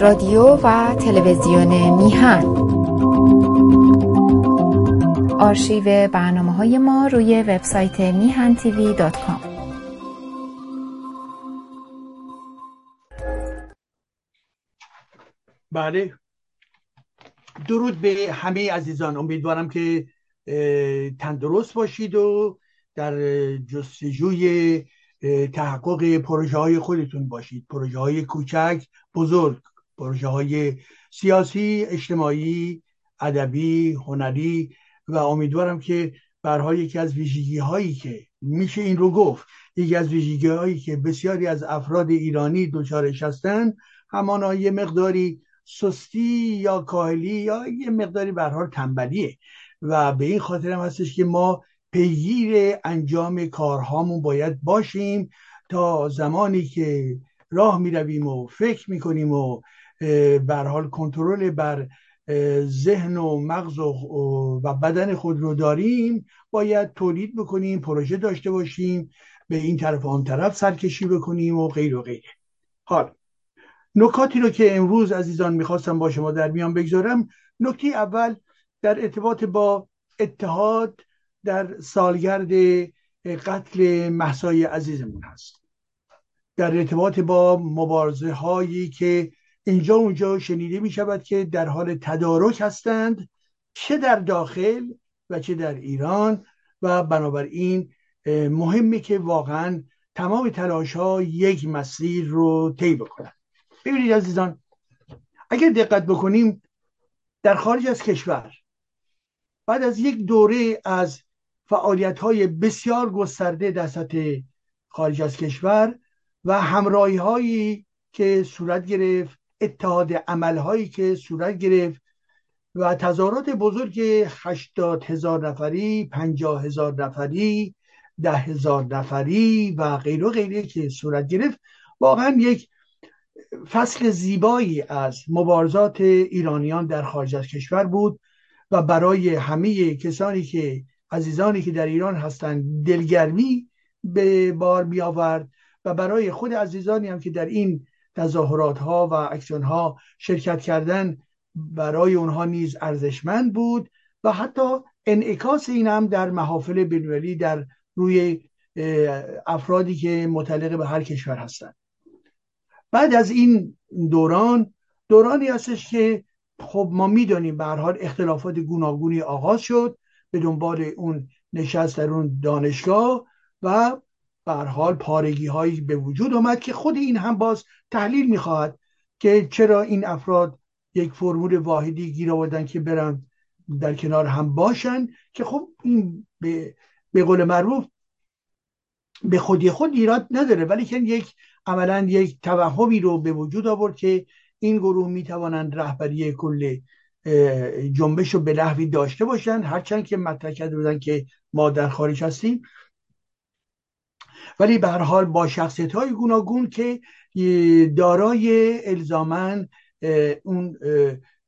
رادیو و تلویزیون میهن. آرشیو برنامه های ما روی وبسایت میهن تیوی دات کام. بله. درود به همه عزیزان. امیدوارم که تندرست باشید و در جستجوی تحقق پروژه های خودتون باشید. پروژه های کوچک بزرگ. پروژه های سیاسی اجتماعی ادبی هنری و امیدوارم که برها یکی از ویژگی هایی که میشه این رو گفت یکی از ویژگی هایی که بسیاری از افراد ایرانی دچارش هستند همانا یه مقداری سستی یا کاهلی یا یه مقداری حال تنبلیه و به این خاطر هم هستش که ما پیگیر انجام کارهامون باید باشیم تا زمانی که راه می‌رویم و فکر می‌کنیم و بر حال کنترل بر ذهن و مغز و, بدن خود رو داریم. باید تولید بکنیم پروژه داشته باشیم به این طرف و آن طرف سرکشی بکنیم و غیر و غیره. حال نکاتی رو که امروز عزیزان می‌خواستم با شما در میان بگذارم. نکته اول در ارتباط با اتحاد در سالگرد قتل محسای عزیزمون هست. در ارتباط با مبارزه هایی که اینجا اونجا شنیده می شود که در حال تدارک هستند چه در داخل و چه در ایران و بنابراین مهمه که واقعا تمام تلاش ها یک مسیر رو طی بکنند. ببینید عزیزان اگر دقت بکنیم در خارج از کشور بعد از یک دوره از فعالیت های بسیار گسترده در سطح خارج از کشور و همراهی هایی که صورت گرفت اتحاد عمل هایی که صورت گرفت و تظاهرات بزرگ 80 هزار نفری 50 هزار نفری ده هزار نفری و غیر و غیره که صورت گرفت واقعا یک فصل زیبایی از مبارزات ایرانیان در خارج از کشور بود و برای همه کسانی که عزیزانی که در ایران هستند دلگرمی به بار می آورد و برای خود عزیزانی هم که در این تظاهرات ها و اکسیون ها شرکت کردن برای اونها نیز ارزشمند بود و حتی انعکاس این هم در محافل بینالمللی در روی افرادی که متعلق به هر کشور هستند. بعد از این دوران دورانی هستش که خب ما می‌دانیم به حال اختلافات گوناگونی آغاز شد به دنبال اون نشست در اون دانشگاه و به حال پارگی هایی به وجود آمد که خود این هم باز تحلیل می‌خواهد که چرا این افراد یک فرمول واحدی گیر آوردن که برن در کنار هم باشن که خب این به, به قول معروف به خودی خود ایراد نداره ولی که یک عملا یک توهمی رو به وجود آورد که این گروه می‌توانند رهبری کل جنبش رو به نحوی داشته باشن. هرچند که مطرح کرده بودن که ما در خارج هستیم. ولی به حال با شخصیت های گوناگون که دارای الزامن اون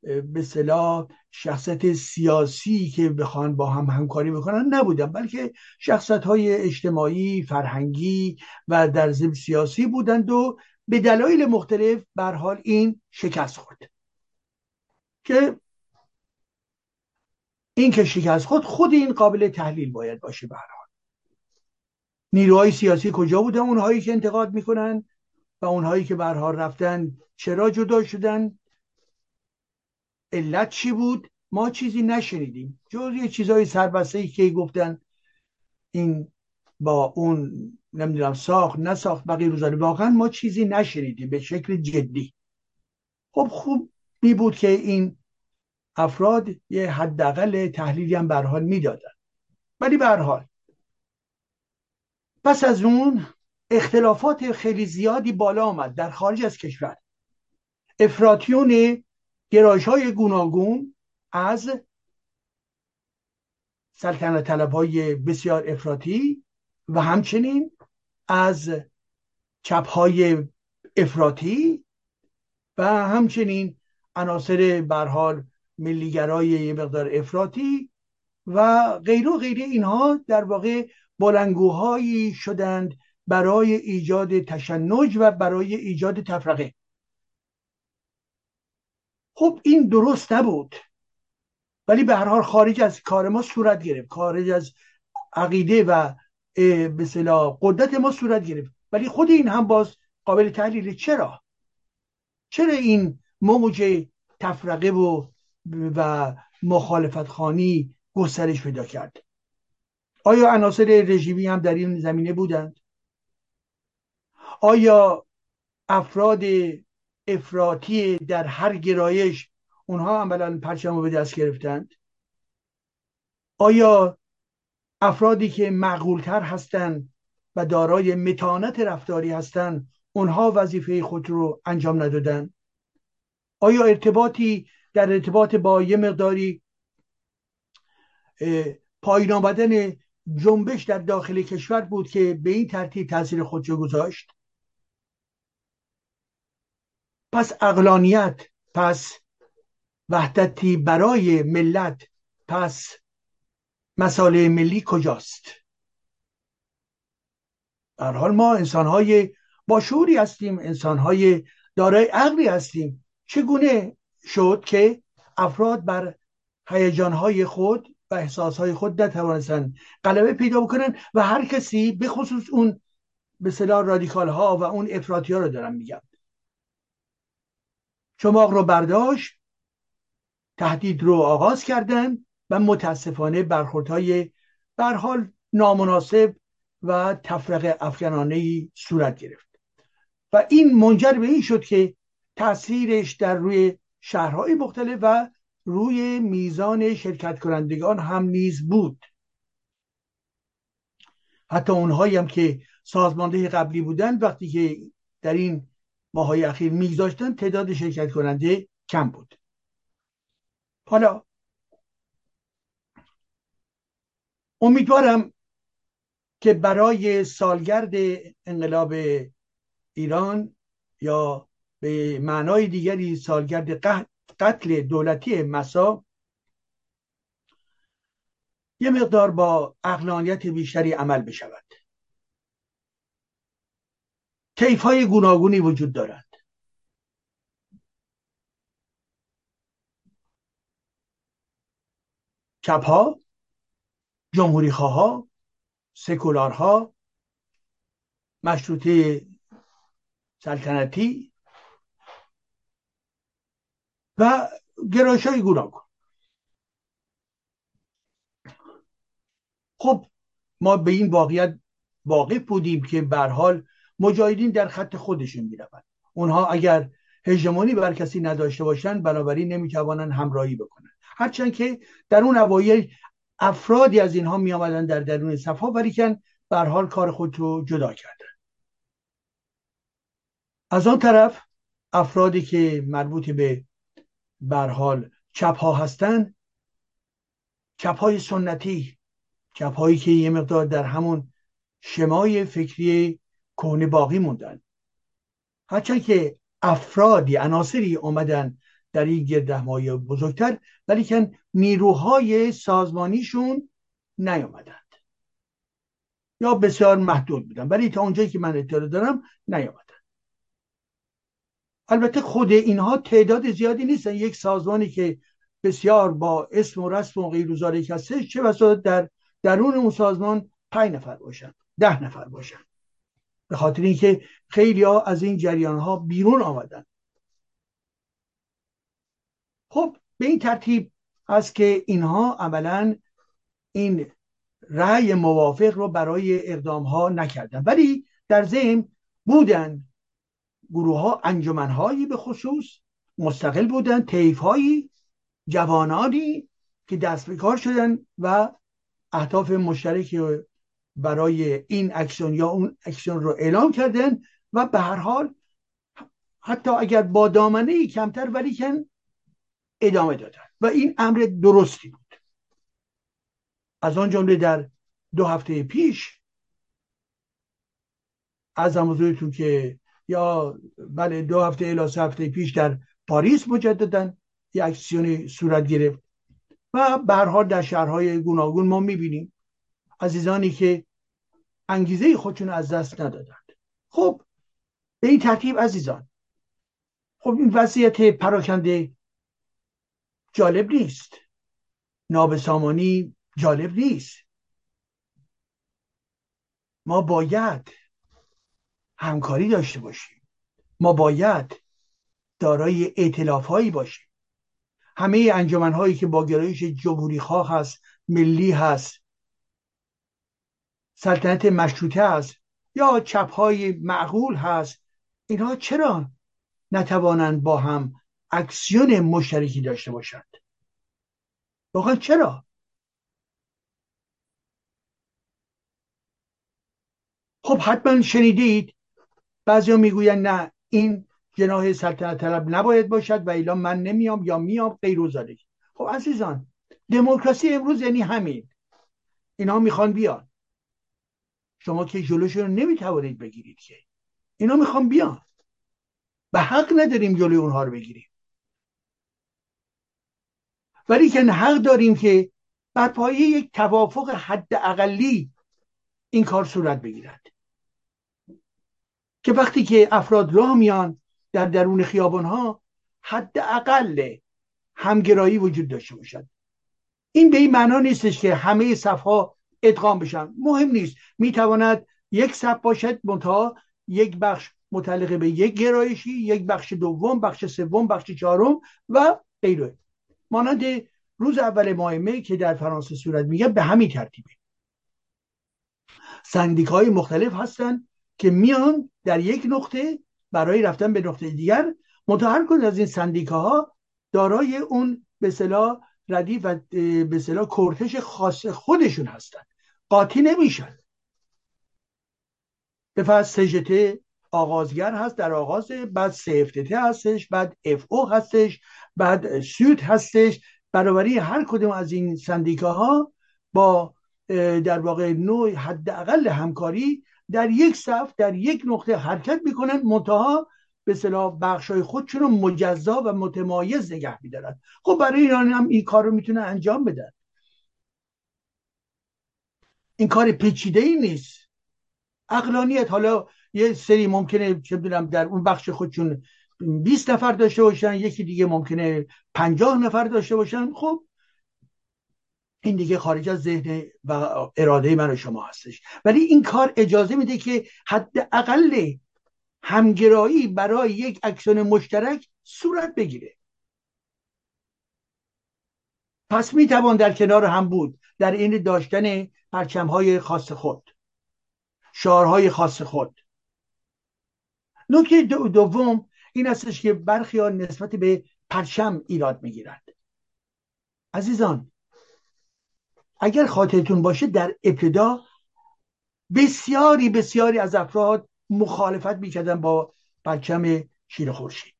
به صلاح شخصیت سیاسی که بخوان با هم همکاری بکنن نبودن بلکه شخصیت های اجتماعی فرهنگی و در ضمن سیاسی بودند و به دلایل مختلف بر حال این شکست خورد. که این که شکست خود خود این قابل تحلیل باید باشه به حال. نیروهای سیاسی کجا بودن اونهایی که انتقاد می‌کنن و اونهایی که حال رفتن چرا جدا شدن؟ علت چی بود؟ ما چیزی نشنیدیم. جز یه چیزای سربسته ای که گفتن این با اون نمی‌دونم ساخت نساخت بقیه روزانه واقعا ما چیزی نشنیدیم به شکل جدی. خب خوب می بود که این افراد یه حداقل تحلیلی هم به حال می‌دادن. ولی به حال پس از اون اختلافات خیلی زیادی بالا آمد در خارج از کشور. افراتیون گرایش های گوناگون از سلطنت طلب های بسیار افراطی و همچنین از چپ های افراطی و همچنین عناصر برحال ملیگرای یه مقدار افراطی و غیر و غیره اینها در واقع بلنگوهایی شدند برای ایجاد تشنج و برای ایجاد تفرقه. خب این درست نبود. ولی به هر حال خارج از کار ما صورت گرفت. خارج از عقیده و به قدرت ما صورت گرفت. ولی خود این هم باز قابل تحلیل چرا؟ چرا این موج تفرقه و و مخالفت خانی گسترش پیدا کرد؟ آیا عناصر رژیمی هم در این زمینه بودند؟ آیا افراد افراطی در هر گرایش اونها عملا پرچم به دست گرفتند؟ آیا افرادی که معقولتر هستند و دارای متانت رفتاری هستند اونها وظیفه خود رو انجام ندادن؟ آیا ارتباطی در ارتباط با یه مقداری پایین آمدن جنبش در داخل کشور بود که به این ترتیب تاثیر خودشو گذاشت؟ پس اقلانیت پس وحدتی برای ملت پس مساله ملی کجاست؟ در حال ما انسانهای باشوری هستیم انسانهای دارای عقلی هستیم. چگونه شد که افراد بر هیجانهای خود و احساسهای خود نتوانستن غلبه پیدا بکنن و هر کسی به خصوص اون به صلاح رادیکال ها و اون افراطی ها رو دارم میگم. چماق رو برداشت تهدید رو آغاز کردن و متاسفانه برخوردهای بر حال نامناسب و تفرق افغانانه صورت گرفت. و این منجر به این شد که تاثیرش در روی شهرهای مختلف و روی میزان شرکت کنندگان هم نیز بود. حتی اونهایی هم که سازمانده قبلی بودن وقتی که در این ماهای اخیر میگذاشتن تعداد شرکت کننده کم بود. حالا امیدوارم که برای سالگرد انقلاب ایران یا به معنای دیگری سالگرد قتل دولتی مسا یه مقدار با اقلانیت بیشتری عمل بشود. کیف های گوناگونی وجود دارد. چپ ها جمهوری ها سکولارها مشروطه سلطنتی و گرایش های گوناگون. خب ما به این واقعیت واقف بودیم که به حال مجاهدین در خط خودشون می‌روند. اونها اگر هژمونی بر کسی نداشته باشند بنابراین نمی‌توانند همراهی بکنند. هرچند که در اون اوایل افرادی از اینها می آمدن در درون صفها ولیکن به حال کار خود رو جدا کردن. از آن طرف افرادی که مربوط به حال. چپ ها هستند چپ های سنتی. چپ هایی که یه مقدار در همون شمای فکری کهنه باقی موندن. هرچند که افرادی عناصری اومدن در این گردهمایی بزرگتر ولیکن نیروهای سازمانیشون نیامدند یا بسیار محدود بودن. ولی تا اونجایی که من اطلاع دارم نیامدن البته خود اینها تعداد زیادی نیستن. یک سازمانی که بسیار با اسم و رسم و غیر هستش چه بسا در درون اون سازمان پنج نفر باشن ده نفر باشن. به خاطر اینکه خیلی ها از این جریان ها بیرون آمدن. خب به این ترتیب است که اینها عملا این رأی موافق رو برای اقدام ها نکردن. ولی در ذهن بودن گروه ها انجمن به خصوص مستقل بودن تیف هایی جوانانی که دست به کار شدن و اهداف مشترک برای این اکشن یا اون اکشن رو اعلام کردن و به هر حال حتی اگر با دامنه کمتر ولی ادامه دادن. و این امر درستی بود. از آن جمله در دو هفته پیش از حضورتون که یا بله دو هفته الی سه هفته پیش در پاریس مجددا یک اکسیونی صورت گرفت. و حال در شهرهای گوناگون ما می‌بینیم عزیزانی که انگیزه خودشون از دست ندادند. خب به این ترتیب عزیزان خب این وضعیت پراکنده جالب نیست. نابسامانی جالب نیست. ما باید همکاری داشته باشیم. ما باید دارای ائتلاف هایی باشیم. همه انجمن هایی که با گرایش جمهوری خواه هست ملی هست سلطنت مشروطه هست یا چپ های معقول هست اینها چرا نتوانند با هم اکسیون مشترکی داشته باشند؟ واقعا چرا؟ خب حتما شنیدید بعضیا می‌گویند نه این جناح سلطنت طلب نباید باشد و ایلا من نمیام یا میام غیر خب عزیزان دموکراسی امروز یعنی همین. اینا می‌خوان بیان. شما که جلوشون رو نمی‌توانید بگیرید که. اینا می‌خوان بیان. و حق نداریم جلوی اونها رو بگیریم. ولی که حق داریم که بر پایه یک توافق حد اقلی این کار صورت بگیرد. که وقتی که افراد راه میان در درون خیابان ها حد اقل همگرایی وجود داشته باشد. این به این معنا نیستش که همه صفها ادغام بشن. مهم نیست. می‌تواند یک صف باشد منتها یک بخش متعلق به یک گرایشی یک بخش دوم بخش سوم بخش چهارم و غیره. مانند روز اول ماه می که در فرانسه صورت میگه به همین ترتیبه. سندیکای مختلف هستند که میان در یک نقطه برای رفتن به نقطه دیگر متحر کن از این سندیکاها دارای اون به صلاح ردیف و به صلاح کرتش خاص خودشون هستن. قاطی نمیشن. به فرض سجته آغازگر هست در آغاز بعد سفتته هستش بعد اف او هستش بعد سود هستش. برابری هر کدوم از این سندیکاها با در واقع نوع حداقل همکاری در یک صف در یک نقطه حرکت می‌کنن منتها به صلاح بخشای خودشون رو مجزا و متمایز نگه میدارن. خب برای ایران هم این کار رو می‌تونه انجام بدن این کار پیچیده ای نیست. اقلانیت حالا یه سری ممکنه چه در اون بخش خودشون 20 نفر داشته باشن یکی دیگه ممکنه 50 نفر داشته باشن. خب این دیگه خارج از ذهن و اراده من و شما هستش. ولی این کار اجازه میده که حداقل همگرایی برای یک اکسون مشترک صورت بگیره. پس می‌توان در کنار هم بود در این داشتن پرچم های خاص خود شعارهای خاص خود. نکته دوم این استش که برخی ها نسبت به پرچم ایراد می‌گیرند. عزیزان اگر خاطرتون باشه در ابتدا بسیاری بسیاری از افراد مخالفت می‌کردن با پرچم شیر خورشید.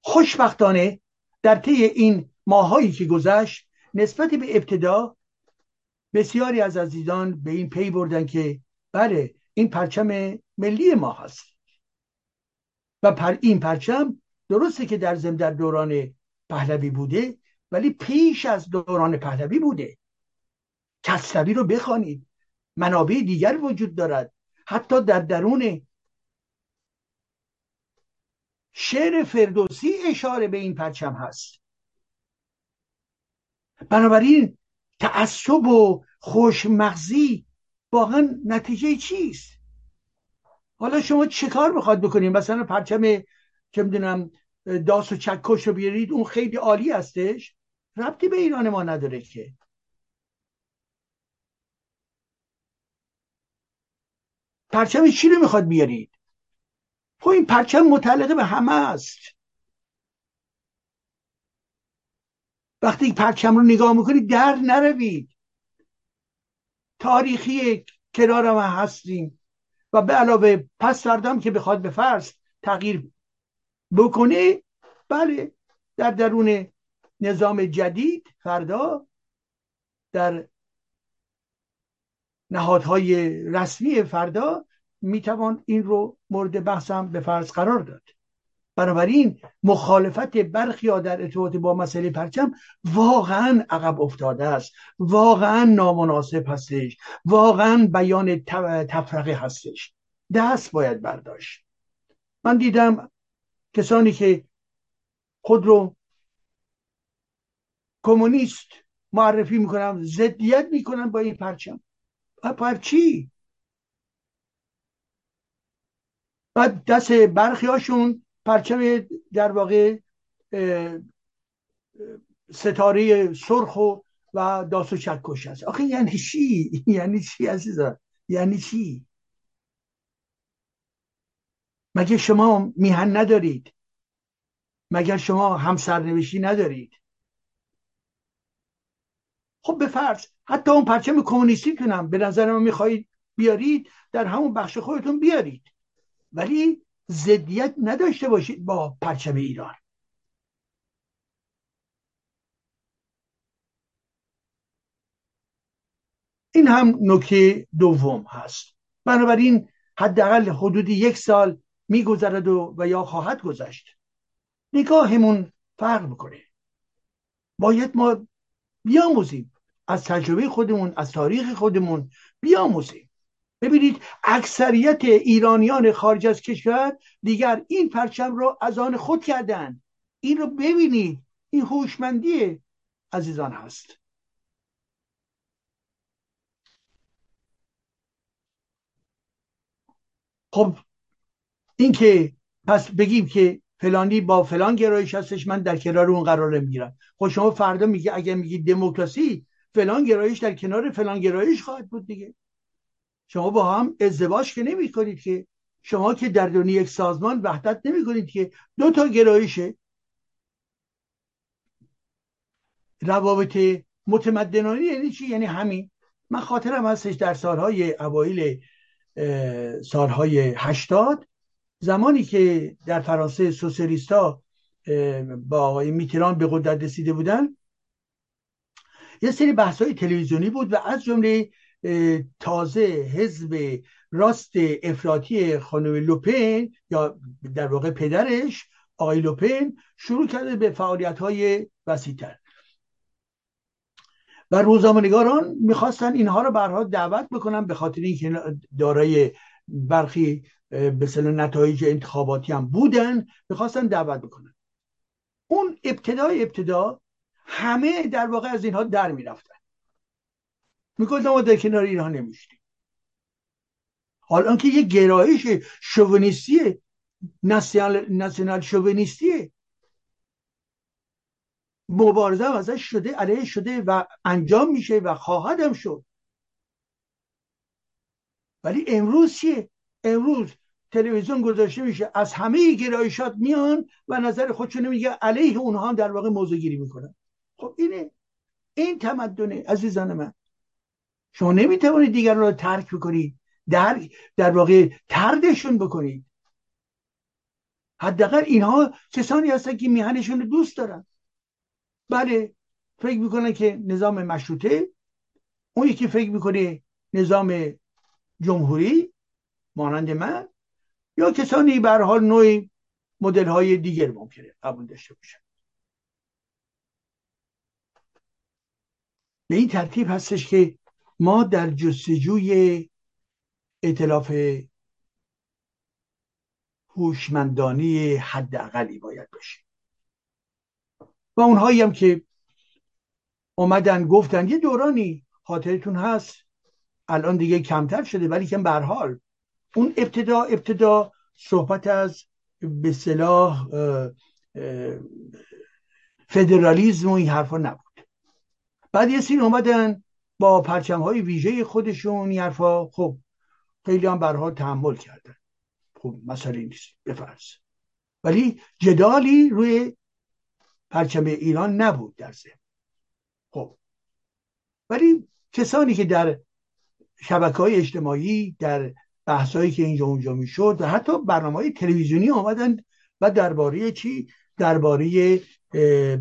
خوشبختانه در طی این ماهایی که گذشت نسبت به ابتدا بسیاری از عزیزان به این پی بردن که بله این پرچم ملی ما هست. و پر این پرچم درسته که در زم در دوران پهلوی بوده ولی پیش از دوران پهلوی بوده. کسروی رو بخوانید. منابع دیگر وجود دارد. حتی در درون شعر فردوسی اشاره به این پرچم هست. بنابراین تعصب و خوشمغزی واقعا نتیجه چیست؟ حالا شما چه کار می‌خواد بکنید؟ مثلا پرچم که می‌دونم داس و چکش رو بیارید اون خیلی عالی هستش. ربطی به ایران ما نداره که. پرچم چی رو می‌خواد بیارید؟ خب این پرچم متعلقه به همه است. وقتی پرچم رو نگاه می‌کنید در نروید. تاریخی کنار ما هستیم و به علاوه پس فردام که بخواد به فرض تغییر بکنه بله در درون نظام جدید فردا در نهادهای رسمی فردا می‌توان این رو مورد بحثم به فرض قرار داد. بنابراین مخالفت برخی ها در ارتباط با مسئله پرچم واقعا عقب افتاده است. واقعا نامناسب هستش. واقعا بیان تفرقه هستش. دست باید برداشت. من دیدم کسانی که خود رو کمونیست معرفی می‌کنم ضدیت می‌کنن با این پرچم. پر چی بعد دست برخی هاشون پرچم در واقع ستاره سرخ و و داس و چکش هست. آخه یعنی چی؟ یعنی چی عزیزا؟ یعنی چی؟ مگه شما میهن ندارید؟ مگر شما هم سرنوشتی ندارید؟ خب به فرض حتی اون پرچم کمونیستی کنم به نظر ما می‌خواهید بیارید در همون بخش خودتون بیارید. ولی ضدیت نداشته باشید با پرچم ایران. این هم نکته دوم هست. بنابراین حداقل حدود یک سال میگذرد و, و یا خواهد گذشت. نگاهمون فرق می‌کنه. باید ما بیاموزیم. از تجربه خودمون از تاریخ خودمون بیاموزیم. ببینید اکثریت ایرانیان خارج از کشور دیگر این پرچم رو از آن خود کردن. این رو ببینید. این هوشمندی عزیزان هست. خب اینکه پس بگیم که فلانی با فلان گرایش هستش من در کنار اون قرار می‌گیرم. خب شما فردا میگه اگر میگی دموکراسی فلان گرایش در کنار فلان گرایش خواهد بود دیگه. شما با هم ازدواج که نمی کنید که. شما که در دنیا یک سازمان وحدت نمی کنید که. دو تا گرایشه روابط متمدنانی یعنی چی؟ یعنی همین. من خاطرم هستش در سالهای اوایل سالهای هشتاد زمانی که در فرانسه سوسیالیستا با آقای میتران به قدرت رسیده بودن یه سری بحث های تلویزیونی بود و از جمله تازه حزب راست افراطی خانم لوپن یا در واقع پدرش آقای لوپن شروع کرده به فعالیت های وسیعتر. و روزنامه‌نگاران می‌خواستن اینها رو برها دعوت بکنن به خاطر اینکه دارای برخی به نتایج انتخاباتی هم بودن می‌خواستن دعوت بکنن. اون ابتدای ابتدا همه در واقع از اینها در می‌رفتن. می‌گفتن ما در کنار اینها نمیشتیم حالا که یه گرایش شوونیستی ناسیونال شوونیستیه مبارزه هم ازش شده علیه شده و انجام میشه و خواهدم شد. ولی امروز چیه؟ امروز تلویزیون گذاشته میشه از همه گرایشات میان و نظر خودشون میگه علیه اونها هم در واقع موضوع گیری می‌کنن. خب اینه این تمدنه عزیزان من. شما نمی‌توانید دیگر رو ترک بکنید در در واقع تردشون بکنید. حداقل اینها کسانی هستن که میهنشون رو دوست دارن. بله فکر می‌کنن که نظام مشروطه اون یکی فکر می‌کنه نظام جمهوری مانند من یا کسانی به حال نوع مدل های دیگر ممکنه قبول داشته باشن. به این ترتیب هستش که ما در جستجوی اطلاف هوشمندانی حداقلی باید باشیم. و اونهایی هم که اومدن گفتن یه دورانی خاطرتون هست الان دیگه کمتر شده ولی که حال اون ابتدا ابتدا صحبت از به صلاح فدرالیزم و این حرفا نبود. بعد یه سین اومدن با پرچم های ویژه خودشون این حرفا. خب خیلی هم برها تحمل کردن. خب مسئله نیست. بفرض ولی جدالی روی پرچم ایران نبود در ذهن. خب. ولی کسانی که در شبکه های اجتماعی در بحثایی که اینجا اونجا می‌شد و حتی برنامه های تلویزیونی آمدند و درباره چی؟ درباره به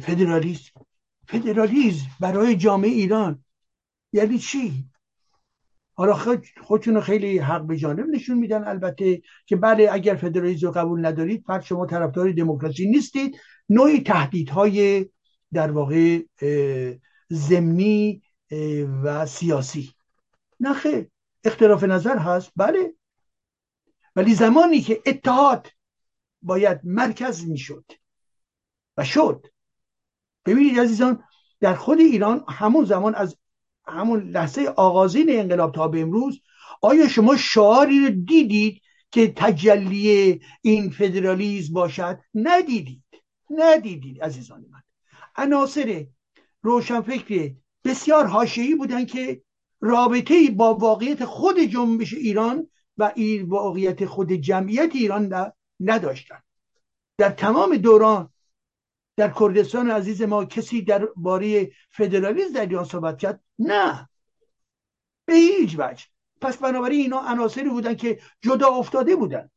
فدرالیسم. فدرالیسم برای جامعه ایران. یعنی چی؟ حالا خودشون خیلی حق به جانب نشون میدن البته که بله اگر فدرالیسم رو قبول ندارید پس شما طرفدار دموکراسی نیستید. نوعی تهدیدهای در واقع زمینی و سیاسی. نه اختلاف نظر هست. بله. ولی زمانی که اتحاد باید مرکز می‌شد و شد ببینید عزیزان در خود ایران همون زمان از همون لحظه آغازین انقلاب تا به امروز آیا شما شعاری رو دیدید که تجلی این فدرالیزم باشد؟ ندیدید. ندیدید عزیزان من. عناصر روشنفکر بسیار حاشیه‌ای بودن که رابطه با واقعیت خود جنبش ایران و این واقعیت خود جمعیت ایران نداشتن در تمام دوران در کردستان عزیز ما کسی در باره فدرالیسم در ایران صحبت کرد؟ نه. به هیچ وجه. پس بنابراین اینا عناصری بودن که جدا افتاده بودن.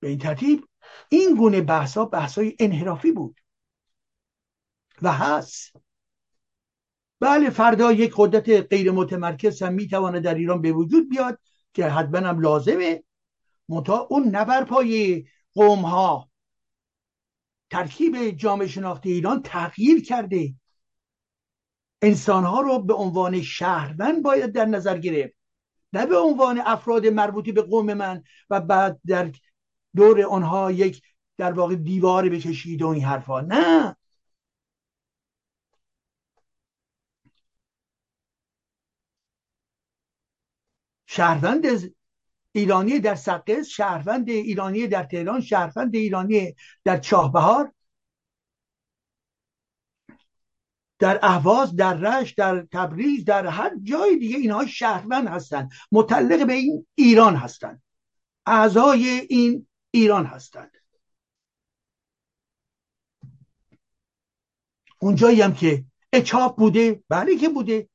به این ترتیب این گونه بحث ها بحث های انحرافی بود. و هست. بله فردا یک قدرت غیر متمرکز هم می‌تواند در ایران به وجود بیاد. که حتما هم لازمه. منتها اون نبر پای قوم ها ترکیب جامعه شناختی ایران تغییر کرده. انسان ها رو به عنوان شهروند باید در نظر گرفت. نه به عنوان افراد مربوطی به قوم من و بعد در دور آنها یک در واقع دیوار بکشید و این حرفا. نه. شهروند ایرانی در سقز شهروند ایرانی در تهران شهروند ایرانی در چاهبهار در اهواز در رش در تبریز در هر جای دیگه اینها شهروند هستند متعلق به این ایران هستند اعضای این ایران هستند اونجایی هم که اچاپ بوده. بله که بوده.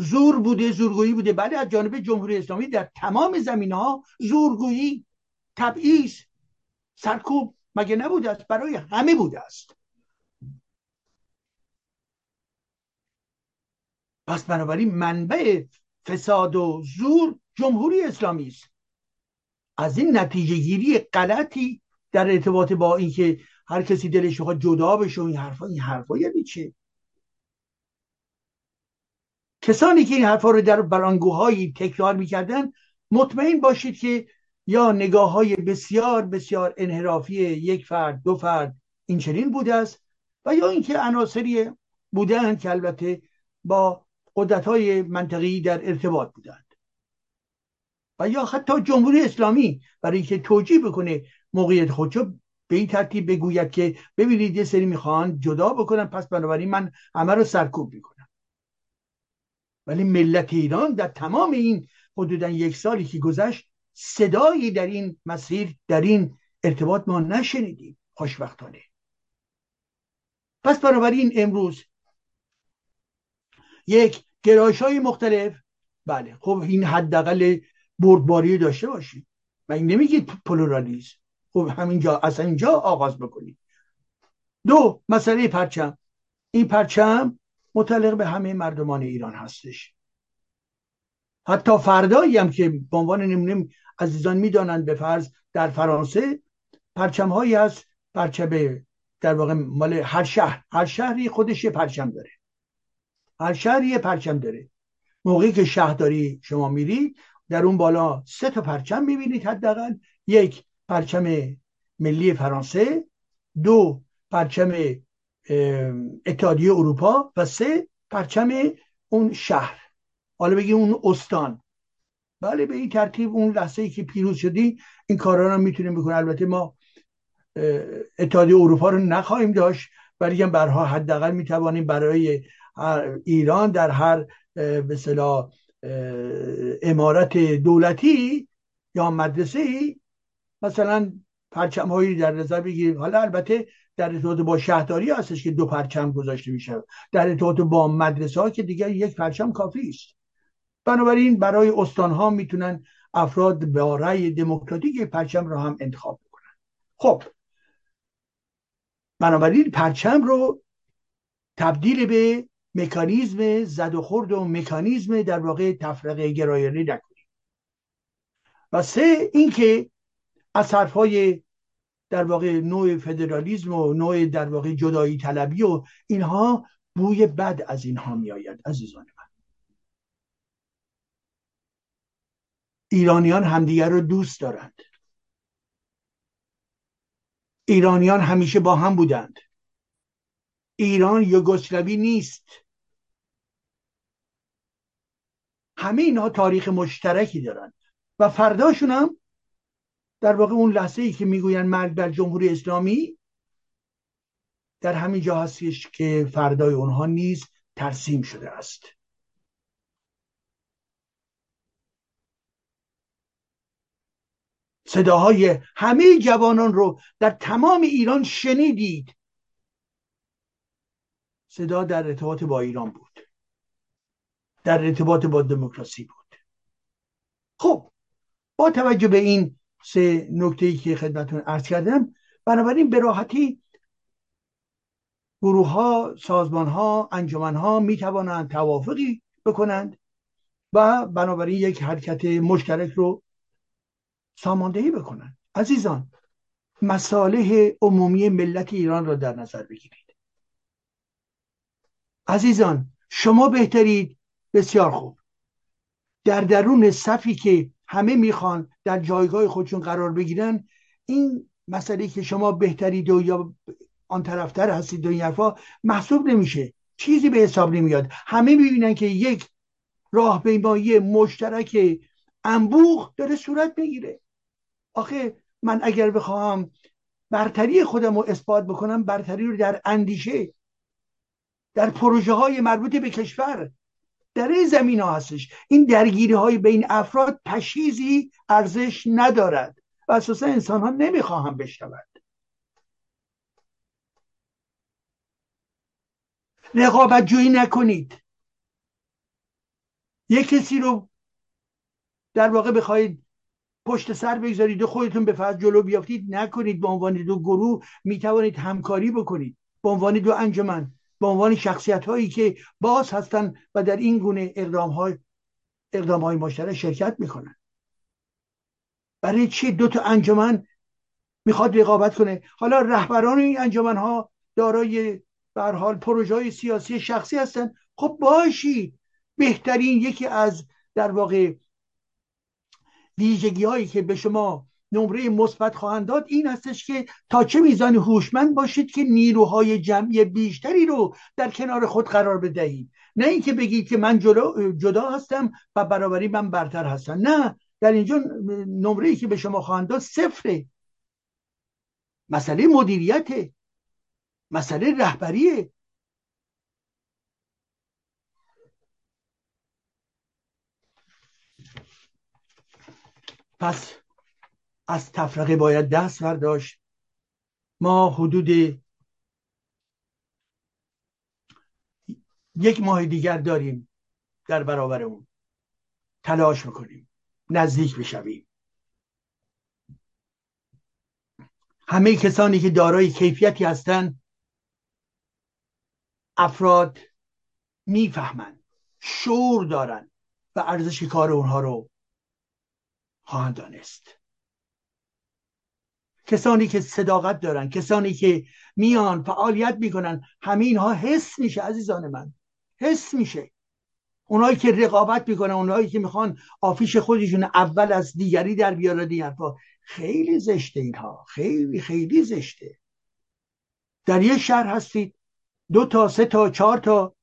زور بوده زورگویی بوده. بله از جانب جمهوری اسلامی در تمام زمین ها زورگویی تبعیض. سرکوب مگه نبوده است؟ برای همه بوده است. پس بنابراین منبع فساد و زور جمهوری اسلامی است. از این نتیجه گیری غلطی در ارتباط با اینکه هر کسی دلش بخواد جدا بشه این حرفا این حرفا یعنی چه کسانی که این حرفا رو در برانگوهایی تکرار می‌کردن مطمئن باشید که یا نگاه های بسیار بسیار انحرافی یک فرد دو فرد این چنین بوده است و یا اینکه عناصری بودند که البته با قدرت های منطقی در ارتباط بودند. و یا حتی جمهوری اسلامی برای اینکه توجیه بکنه موقعیت خودشو به این ترتیب بگوید که ببینید یه سری می‌خوان جدا بکنن پس بنابراین من همه رو سرکوب می‌کنم. ولی ملت ایران در تمام این حدودا یک سالی که گذشت صدایی در این مسیر در این ارتباط ما نشنیدیم. خوشبختانه. پس بنابراین امروز یک گرایش های مختلف. بله. خب این حداقل بردباری داشته باشید و این نمیگید پلورالیزم خب همینجا از اینجا آغاز بکنید. دو مسئله پرچم. این پرچم متعلق به همه مردمان ایران هستش. حتی فردایی هم که به عنوان نمونه عزیزان می‌دانند به فرض در فرانسه پرچم هایی هست پرچم در واقع مال هر شهر هر شهری خودش یه پرچم داره. هر شهری یه پرچم داره. موقعی که شهرداری شما میرید در اون بالا سه تا پرچم می‌بینید حداقل. یک پرچم ملی فرانسه دو پرچم اتحادیه اروپا و سه پرچم اون شهر. حالا بگی اون استان. بله به این ترتیب اون لحظه ای که پیروز شدی این کارا رو می‌تونیم بکنیم. البته ما اتحادیه اروپا رو نخواهیم داشت ولی هم برها حداقل می‌توانیم برای ایران در هر به امارت دولتی یا مدرسه ای مثلا پرچم هایی در نظر بگیریم. حالا البته در ارتباط با شهرداری هستش که دو پرچم گذاشته میشه. در ارتباط با مدرسه ها که دیگر یک پرچم کافی است. بنابراین برای استان ها می‌تونن افراد با رأی دموکراتیک پرچم رو هم انتخاب بکنن. خب. بنابراین پرچم رو تبدیل به مکانیزم زد و خورد و مکانیزم در واقع تفرقه گرایانه نکنیم. و سه اینکه از حرفهای در واقع نوع فدرالیزم و نوع در واقع جدایی طلبی و اینها بوی بد از اینها میآید عزیزان من. ایرانیان همدیگر رو دوست دارند. ایرانیان همیشه با هم بودند. ایران یوگسلاوی نیست. همه اینها تاریخ مشترکی دارند و فرداشون هم در واقع اون لحظه ای که می‌گوین مرگ بر جمهوری اسلامی در همین جا هستش که فردای اونها نیز ترسیم شده است. صداهای همه جوانان رو در تمام ایران شنیدید. صدا در ارتباط با ایران بود. در ارتباط با دموکراسی بود. خب با توجه به این سه نکته ای که خدمتون عرض کردم. بنابراین به راحتی گروه ها سازمان ها انجمن ها می توانند توافقی بکنند و بنابراین یک حرکت مشترک رو ساماندهی بکنند. عزیزان مصالح عمومی ملت ایران را در نظر بگیرید. عزیزان شما بهترید بسیار خوب. در درون صفی که همه می‌خوان در جایگاه خودشون قرار بگیرن. این مسئله که شما بهترید و یا آن طرفتر هستید و این حرفا محسوب نمیشه. چیزی به حساب نمیاد. همه می‌بینن که یک راه پیمایی مشترک انبوخ داره صورت می‌گیره. آخه من اگر بخواهم برتری خودم رو اثبات بکنم برتری رو در اندیشه در پروژه های مربوط به کشور در این زمین ها هستش. این درگیری های بین افراد پشیزی ارزش ندارد و اساسا انسان ها نمی‌خواهم بشنود رقابت جویی نکنید. یک کسی رو در واقع بخواهید پشت سر بگذارید و خودتون به فرض جلو بیافتید نکنید. به عنوان دو گروه می‌توانید همکاری بکنید. به عنوان دو انجمن. به عنوان شخصیت هایی که باز هستند و در این گونه اقدام های اقدام های مشترک شرکت می‌کنن. برای چی دو تا انجمن می‌خواد رقابت کنه؟ حالا رهبران این انجمن ها دارای به حال پروژه های سیاسی شخصی هستن. خب باشید بهترین یکی از در واقع ویژگی هایی که به شما نمره مثبت خواهند داد این هستش که تا چه میزان هوشمند باشید که نیروهای جمعی بیشتری رو در کنار خود قرار بدهید. نه اینکه بگید که من جدا هستم و برابری من برتر هستم نه در اینجا نمره ای که به شما خواهند داد صفره. مسئله مدیریت مسئله رهبریه. پس از تفرقه باید دست برداشت. ما حدود یک ماه دیگر داریم در برابر اون تلاش می‌کنیم. نزدیک بشویم. همه کسانی که دارای کیفیتی هستند افراد می‌فهمند شور دارند و ارزش کار اونها رو خواهند دانست. کسانی که صداقت دارن کسانی که میان فعالیت می‌کنن. همین ها حس میشه عزیزان من. حس میشه. اونایی که رقابت می‌کنن اونایی که می‌خوان آفیش خودشون اول از دیگری در بیاره دی خیلی زشته اینها. خیلی خیلی زشته. در یه شهر هستید. دو تا سه تا چهار تا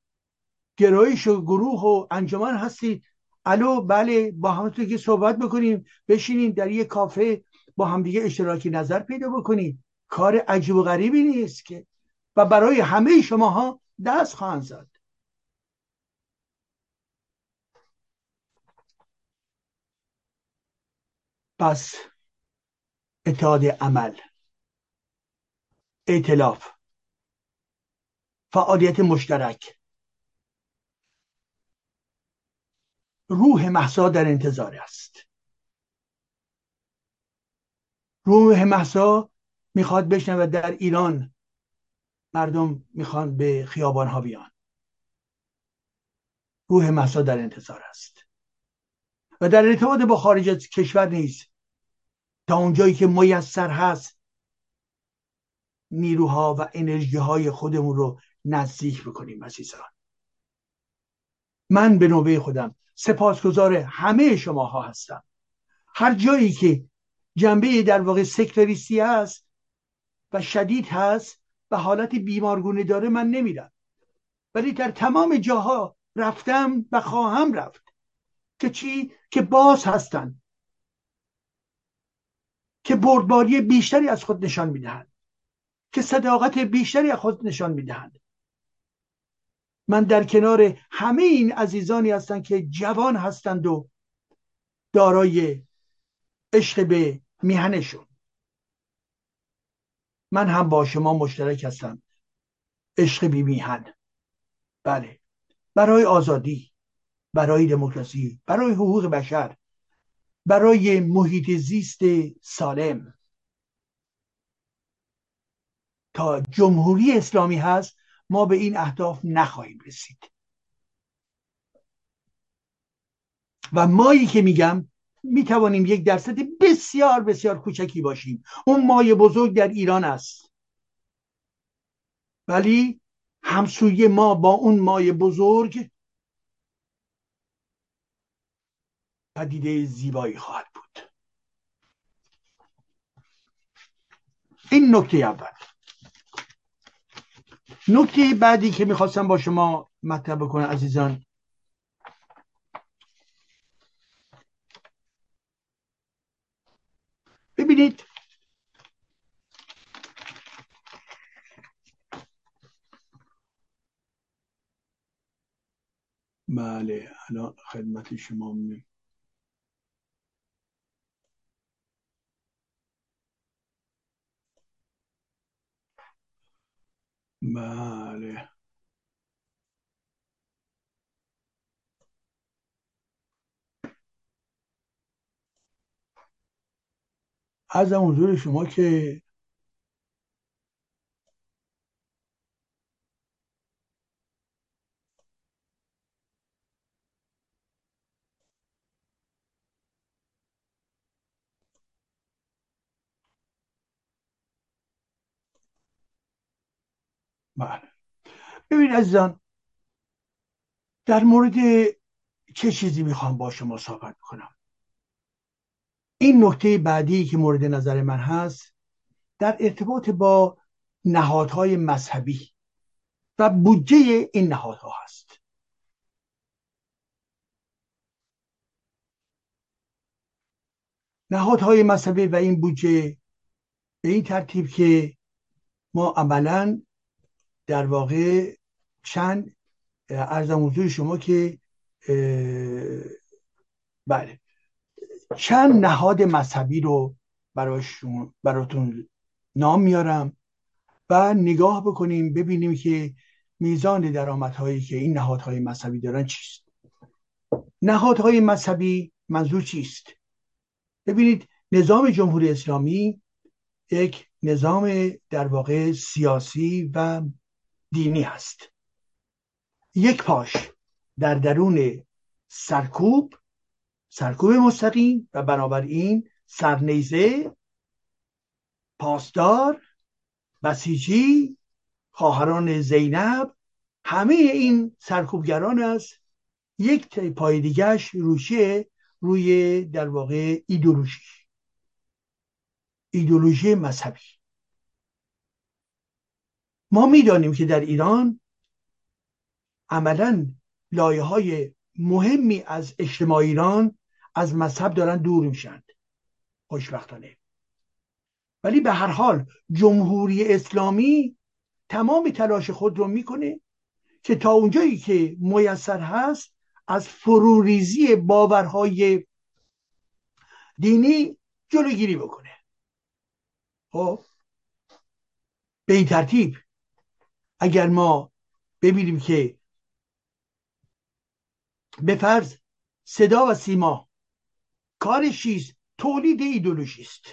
گرایش و گروه و انجمن هستید. الو بله با همتون که صحبت بکنیم بشینیم در یه کافه با همدیگه اشتراکی نظر پیدا بکنید. کار عجیب و غریبی نیست که. و برای همه شماها دست خواهند زد. پس اتحاد عمل ائتلاف فعالیت مشترک روح محسا در انتظار است. روح محسا می‌خواد بشنوه در ایران مردم می‌خوان به خیابان ها بیان. روح محسا در انتظار است. و در ارتباط با خارج از کشور نیست. تا اونجایی که میسر هست نیروها و انرژی های خودمون رو نزدیک بکنیم عزیزان. من به نوبه خودم سپاسگزار همه شماها هستم. هر جایی که جنبه در واقع سکتوریستی است و شدید هست و حالت بیمارگونه داره من نمیرم. ولی در تمام جاها رفتم و خواهم رفت که چی؟ که باز هستند که بردباری بیشتری از خود نشان می‌دهند. که صداقت بیشتری از خود نشان می‌دهند. من در کنار همه این عزیزانی هستند که جوان هستند و دارای عشق به میهنشون. من هم با شما مشترک هستم. عشق بی میهن. بله. برای آزادی برای دموکراسی برای حقوق بشر برای محیط زیست سالم. تا جمهوری اسلامی هست ما به این اهداف نخواهیم رسید. و مایی که میگم می‌توانیم یک درصد بسیار بسیار کوچکی باشیم. اون مای بزرگ در ایران است. ولی همسوی ما با اون مای بزرگ پدیده زیبایی خواهد بود. این نکته اول. نکته بعدی که می‌خواستم با شما مطرح بکنم عزیزان ببینید بله الان خدمت شما می بله. از حضور شما که بله. ببین عزیزان در مورد چه چیزی می‌خوام با شما صحبت کنم؟ این نکته بعدی که مورد نظر من هست در ارتباط با نهادهای مذهبی و بودجه این نهادها هست. نهادهای مذهبی و این بودجه به این ترتیب که ما عملا در واقع چند ارزم حضور شما که بله. چند نهاد مذهبی رو براتون نام میارم و نگاه بکنیم ببینیم که میزان درآمدهایی که این نهادهای مذهبی دارن چیست. نهادهای مذهبی منظور چیست؟ ببینید نظام جمهوری اسلامی یک نظام در واقع سیاسی و دینی هست. یک پاش در درون سرکوب سرکوب مستقیم و بنابراین سرنیزه پاسدار بسیجی خواهران زینب همه این سرکوبگران است یک پای دیگهش روشه روی در واقع ایدولوژی. ایدولوژی مذهبی. ما می‌دانیم که در ایران عملا لایه های مهمی از اجتماع ایران از مذهب دارن دور میشند خوشبختانه. ولی به هر حال جمهوری اسلامی تمام تلاش خود رو می‌کنه که تا اونجایی که میسر هست از فروریزی باورهای دینی جلوگیری بکنه. خب؟ به این ترتیب اگر ما ببینیم که به فرض صدا و سیما کارش چیست تولید ایدولوژی است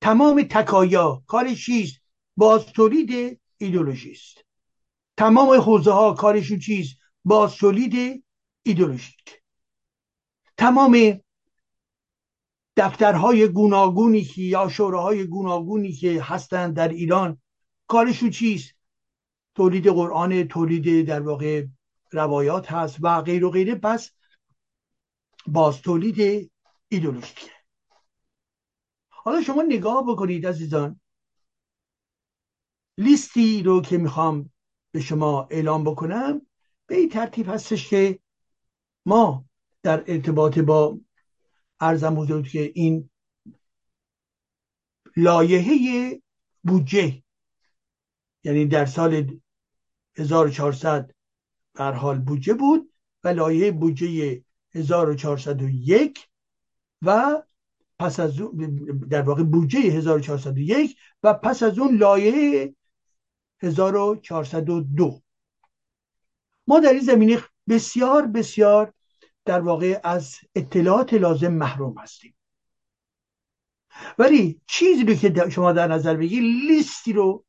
تمام تکایا کارش چیست باز تولید ایدولوژی است تمام حوزه ها کارشون چیست باز تولید ایدولوژیک تمام دفترهای گوناگونی که یا شوراهای گوناگونی که هستند در ایران کارشون چیست تولید قرآن تولید در واقع روایات هست و غیر و غیره. پس باز تولید ایدولوژیکه حالا شما نگاه بکنید عزیزان. لیستی رو که می‌خوام به شما اعلام بکنم به این ترتیب هستش که ما در ارتباط با ارزم حضور که این لایحه بودجه یعنی در سال 1400 در حال بودجه بود و لایحه بودجه 1401 و پس از در واقع بودجه 1401 و پس از اون لایحه 1402 ما در این زمینه بسیار بسیار در واقع از اطلاعات لازم محروم هستیم. ولی چیزی رو که شما در نظر بگیر لیستی رو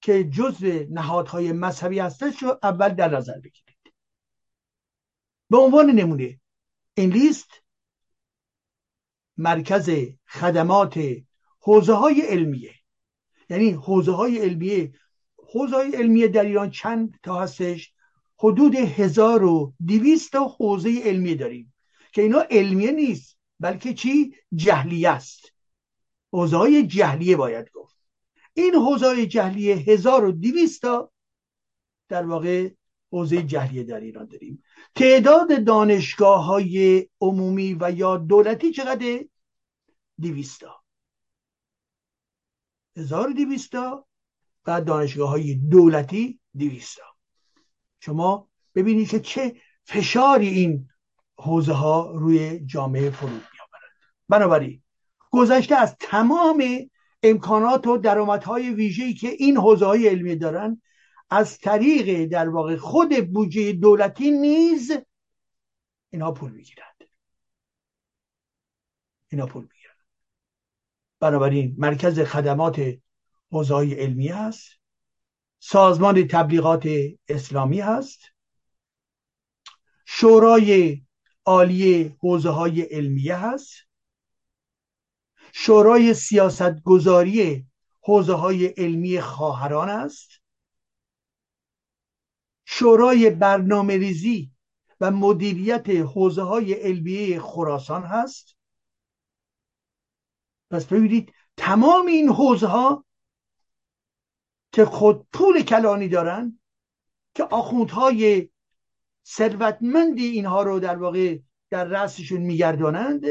که جزء نهادهای مذهبی هستش رو اول در نظر بگیرید. به عنوان نمونه این لیست مرکز خدمات حوزه های علمیه. یعنی حوزه های علمیه حوزه های علمیه در ایران چند تا هستش؟ حدود هزار و دیویست تا حوزه علمیه داریم که اینا علمیه نیست بلکه چی؟ جهلیه است. حوزه های جهلیه باید گفت. این حوزه های جهلیه هزار و دیویست تا در واقع حوزه جهلیه در ایران داریم. تعداد دانشگاه های عمومی و یا دولتی چقدر؟ دیویستا هزار دیویستا و دانشگاه های دولتی دیویستا شما ببینید که چه فشاری این حوزه ها روی جامعه فرود میآورند. بنابراین گذشته از تمام امکانات و درآمدهای ویژه‌ای که این حوزه های علمی دارن از طریق در واقع خود بودجه دولتی نیز اینها پول می‌گیرند. اینا پول می‌گیرند. بنابراین مرکز خدمات حوزه علمی است سازمان تبلیغات اسلامی هست. شورای عالی حوزه های علمیه هست. شورای سیاست گذاری حوزه های علمی خواهران است شورای برنامه ریزی و مدیریت حوزه های علمیه خراسان هست. پس ببینید تمام این حوزه ها که خود پول کلانی دارن که آخوندهای ثروتمندی اینها رو در واقع در رأسشون میگردانند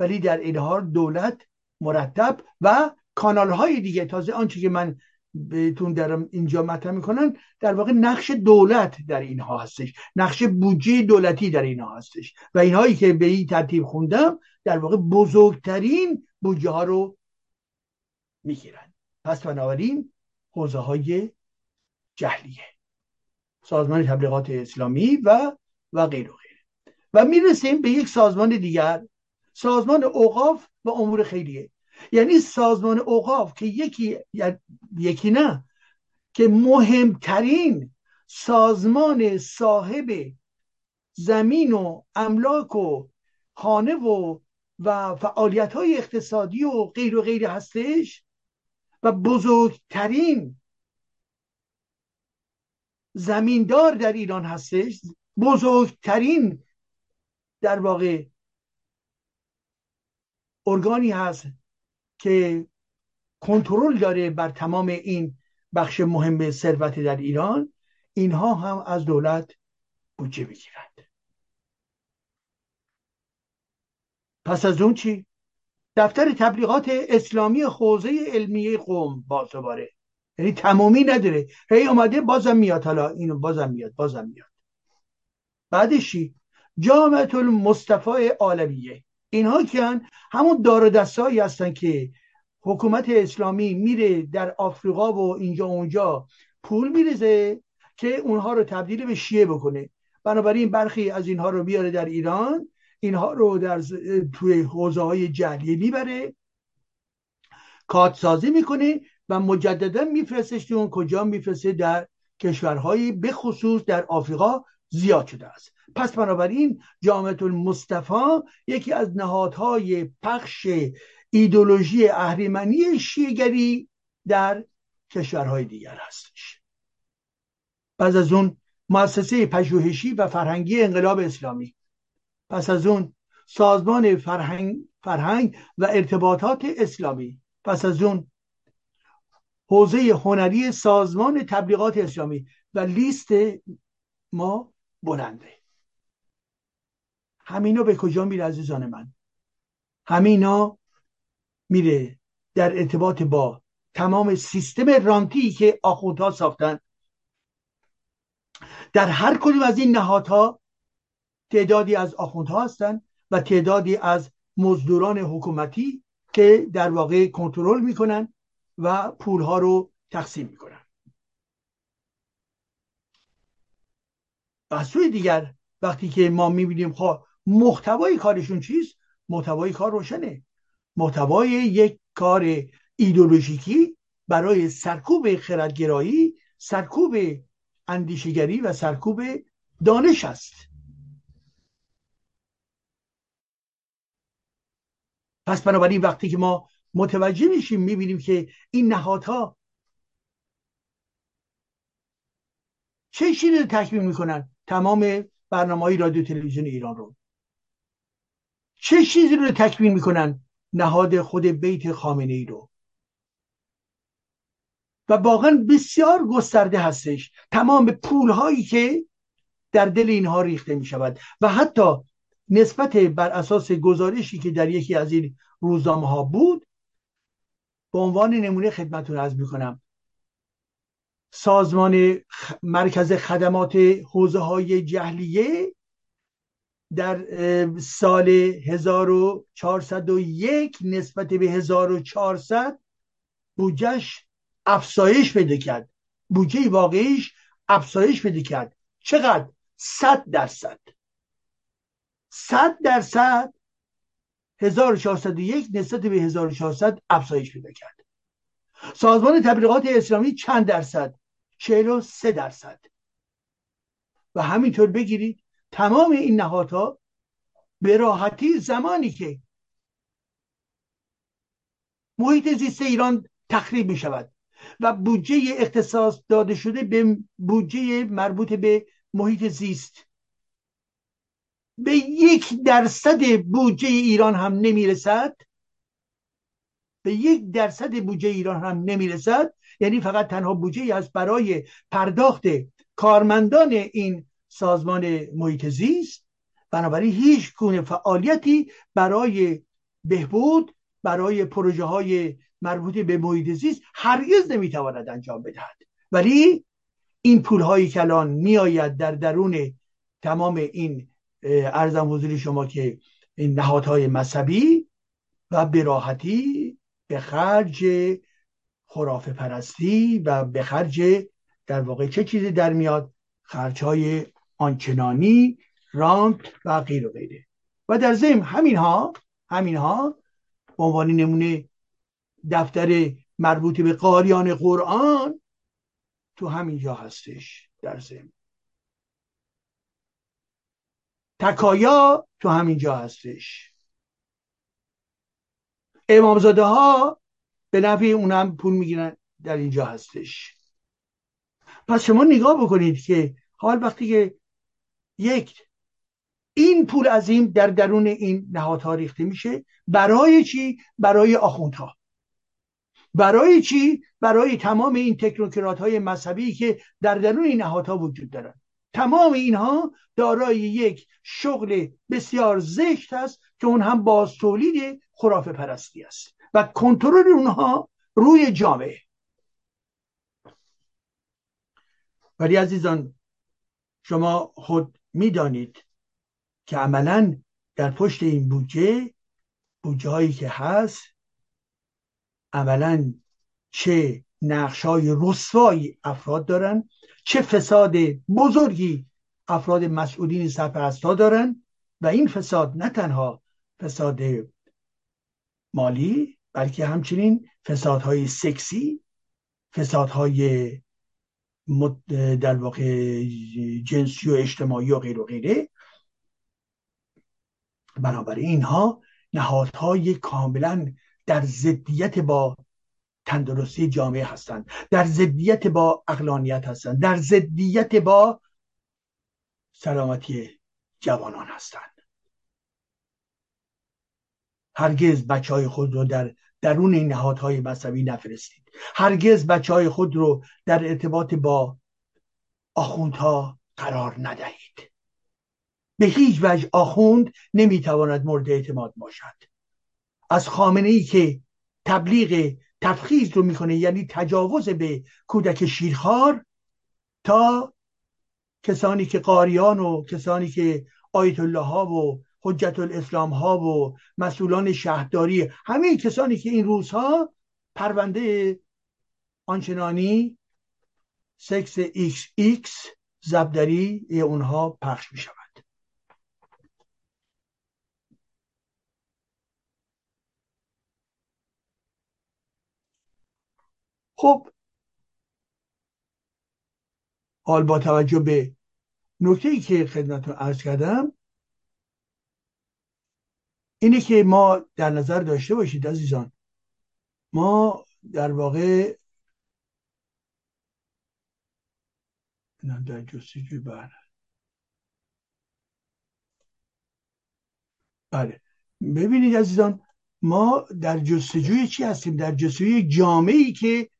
ولی در این حال دولت مرتب و کانال های دیگه. تازه آنچه که من بهتون در اینجا مطرح می‌کنن در واقع نقش دولت در اینها هستش. نقش بودجه دولتی در اینها هستش. و اینهایی که به این ترتیب خوندم در واقع بزرگترین بودجه ها رو می‌گیرن. پس بنابراین حوزه های جهلیه. سازمان تبلیغات اسلامی و و غیر و غیره. و می‌رسیم به یک سازمان دیگر. سازمان اوقاف و امور خیریه. یعنی سازمان اوقاف که یکی یکی نه که مهمترین سازمان صاحب زمین و املاک و خانه و و فعالیت های اقتصادی و غیر و غیر هستش و بزرگترین زمیندار در ایران هستش بزرگترین در واقع ارگانی هست. که کنترل داره بر تمام این بخش مهم ثروت در ایران اینها هم از دولت بودجه می‌گیرند. پس از اون چی؟ دفتر تبلیغات اسلامی حوزه علمیه قوم باز دوباره. یعنی تمامی نداره. هی اومده بازم میاد حالا. اینو بازم میاد بازم میاد. بعدش جامعه المصطفى عالمیه. اینها که همون دار دستایی هستن که حکومت اسلامی میره در آفریقا و اینجا اونجا پول میریزه که اونها رو تبدیل به شیعه بکنه. بنابراین برخی از اینها رو بیاره در ایران اینها رو در توی حوزه های جهلیه می‌بره کاتسازی می‌کنه و مجددا میفرستش اون کجا میفرسته در کشورهای به خصوص در آفریقا زیاد شده است. پس بنابراین جامعه المصطفى یکی از نهادهای پخش ایدولوژی اهریمنی شیگری در کشورهای دیگر هستش. بعد از اون مؤسسه پژوهشی و فرهنگی انقلاب اسلامی پس از اون سازمان فرهنگ, فرهنگ و ارتباطات اسلامی پس از اون حوزه هنری سازمان تبلیغات اسلامی و لیست ما بلنده. همینا به کجا میره عزیزان من؟ همینا میره در ارتباط با تمام سیستم رانتی که آخوندها ساختن. در هر کدوم از این نهادها تعدادی از آخوندها هستند و تعدادی از مزدوران حکومتی که در واقع کنترل می‌کنن و پولها رو تقسیم می‌کنن. و سوی دیگر وقتی که ما می‌بینیم خب محتوای کارشون چیست محتوای کار روشنه. محتوای یک کار ایدولوژیکی برای سرکوب خردگرایی سرکوب اندیشگری و سرکوب دانش است. پس بنابراین وقتی که ما متوجه میشیم می‌بینیم که این نهادها چه چیزی تکمیل می‌کنن؟ تمام برنامه های رادیو تلویزیون ایران رو. چه چیزی رو تکمیل می‌کنن؟ نهاد خود بیت خامنه ای رو. و واقعا بسیار گسترده هستش. تمام پول هایی که در دل اینها ریخته می شود و حتی نسبت بر اساس گزارشی که در یکی از این روزنامه ها بود به عنوان نمونه خدمتون عرض می کنم سازمان مرکز خدمات حوزه های جهلیه در سال 1401 نسبت به 1400 بودجش افزایش پیدا کرد. بودجه واقعیش افزایش پیدا کرد. چقدر؟ صد درصد. صد درصد 1401 نسبت به 1400 افزایش پیدا کرد. سازمان تبلیغات اسلامی چند درصد؟ 43 درصد. و همینطور بگیرید تمام این نهادها به راحتی زمانی که محیط زیست ایران تخریب می شود و بودجه اختصاص داده شده به بودجه مربوط به محیط زیست. به یک درصد بودجه ایران هم نمی‌رسد. به یک درصد بودجه ایران هم نمی‌رسد. یعنی فقط تنها بودجه است برای پرداخت کارمندان این سازمان محیط زیست بنابراین هیچ گونه فعالیتی برای بهبود برای پروژه های مربوط به محیط زیست هرگز نمی‌تواند انجام بدهد. ولی این پول هایی که الان میآید در درون تمام این ارزم حضور شما که این نهادهای مذهبی و به به خرج خرافه پرستی و به خرج در واقع چه چیزی در میاد؟ خرج های آنچنانی رانت و غیر و غیره. و در ضمن همین ها همین ها به عنوان نمونه دفتر مربوط به قاریان قرآن تو همین جا هستش در ضمن. تکایا تو همین جا هستش. امامزاده ها به نفع اونم پول می‌گیرن در اینجا هستش. پس شما نگاه بکنید که حال وقتی که یک این پول عظیم در درون این نهادها ریخته میشه برای چی؟ برای آخوندها. برای چی؟ برای تمام این تکنوکرات های مذهبی که در درون این نهادها وجود دارن. تمام اینها دارای یک شغل بسیار زشت است که اون هم باز تولید خرافه پرستی است و کنترل اونها روی جامعه. ولی عزیزان شما خود می‌دانید که عملا در پشت این بودجه بودجه که هست عملا چه نقش های رسوایی افراد دارن چه فساد بزرگی افراد مسئولین سرپرستا دارن و این فساد نه تنها فساد مالی بلکه همچنین فسادهای سکسی فسادهای در واقع جنسی و اجتماعی و غیر و غیره. بنابراین اینها نهادهای کاملا در ضدیت با تندرستی جامعه هستند در ضدیت با اقلانیت هستند در ضدیت با سلامتی جوانان هستند. هرگز بچه های خود رو در درون این نهادهای مذهبی نفرستید. هرگز بچه های خود رو در ارتباط با آخوندها قرار ندهید. به هیچ وجه آخوند نمی‌تواند مورد اعتماد باشد. از خامنه ای که تبلیغ تفخیز رو می‌کنه یعنی تجاوز به کودک شیرخوار تا کسانی که قاریان و کسانی که آیت الله ها و حجت الاسلام ها و مسئولان شهرداری همه کسانی که این روزها پرونده آنچنانی سکس ایکس ایکس زبدری اونها پخش می شود. خب حال با توجه به نکته ای که خدمتتون عرض کردم اینه که ما در نظر داشته باشید عزیزان ما در واقع در جستجوی بله. بله. ببینید عزیزان ما در جستجوی چی هستیم؟ در جستجوی جامعه ای که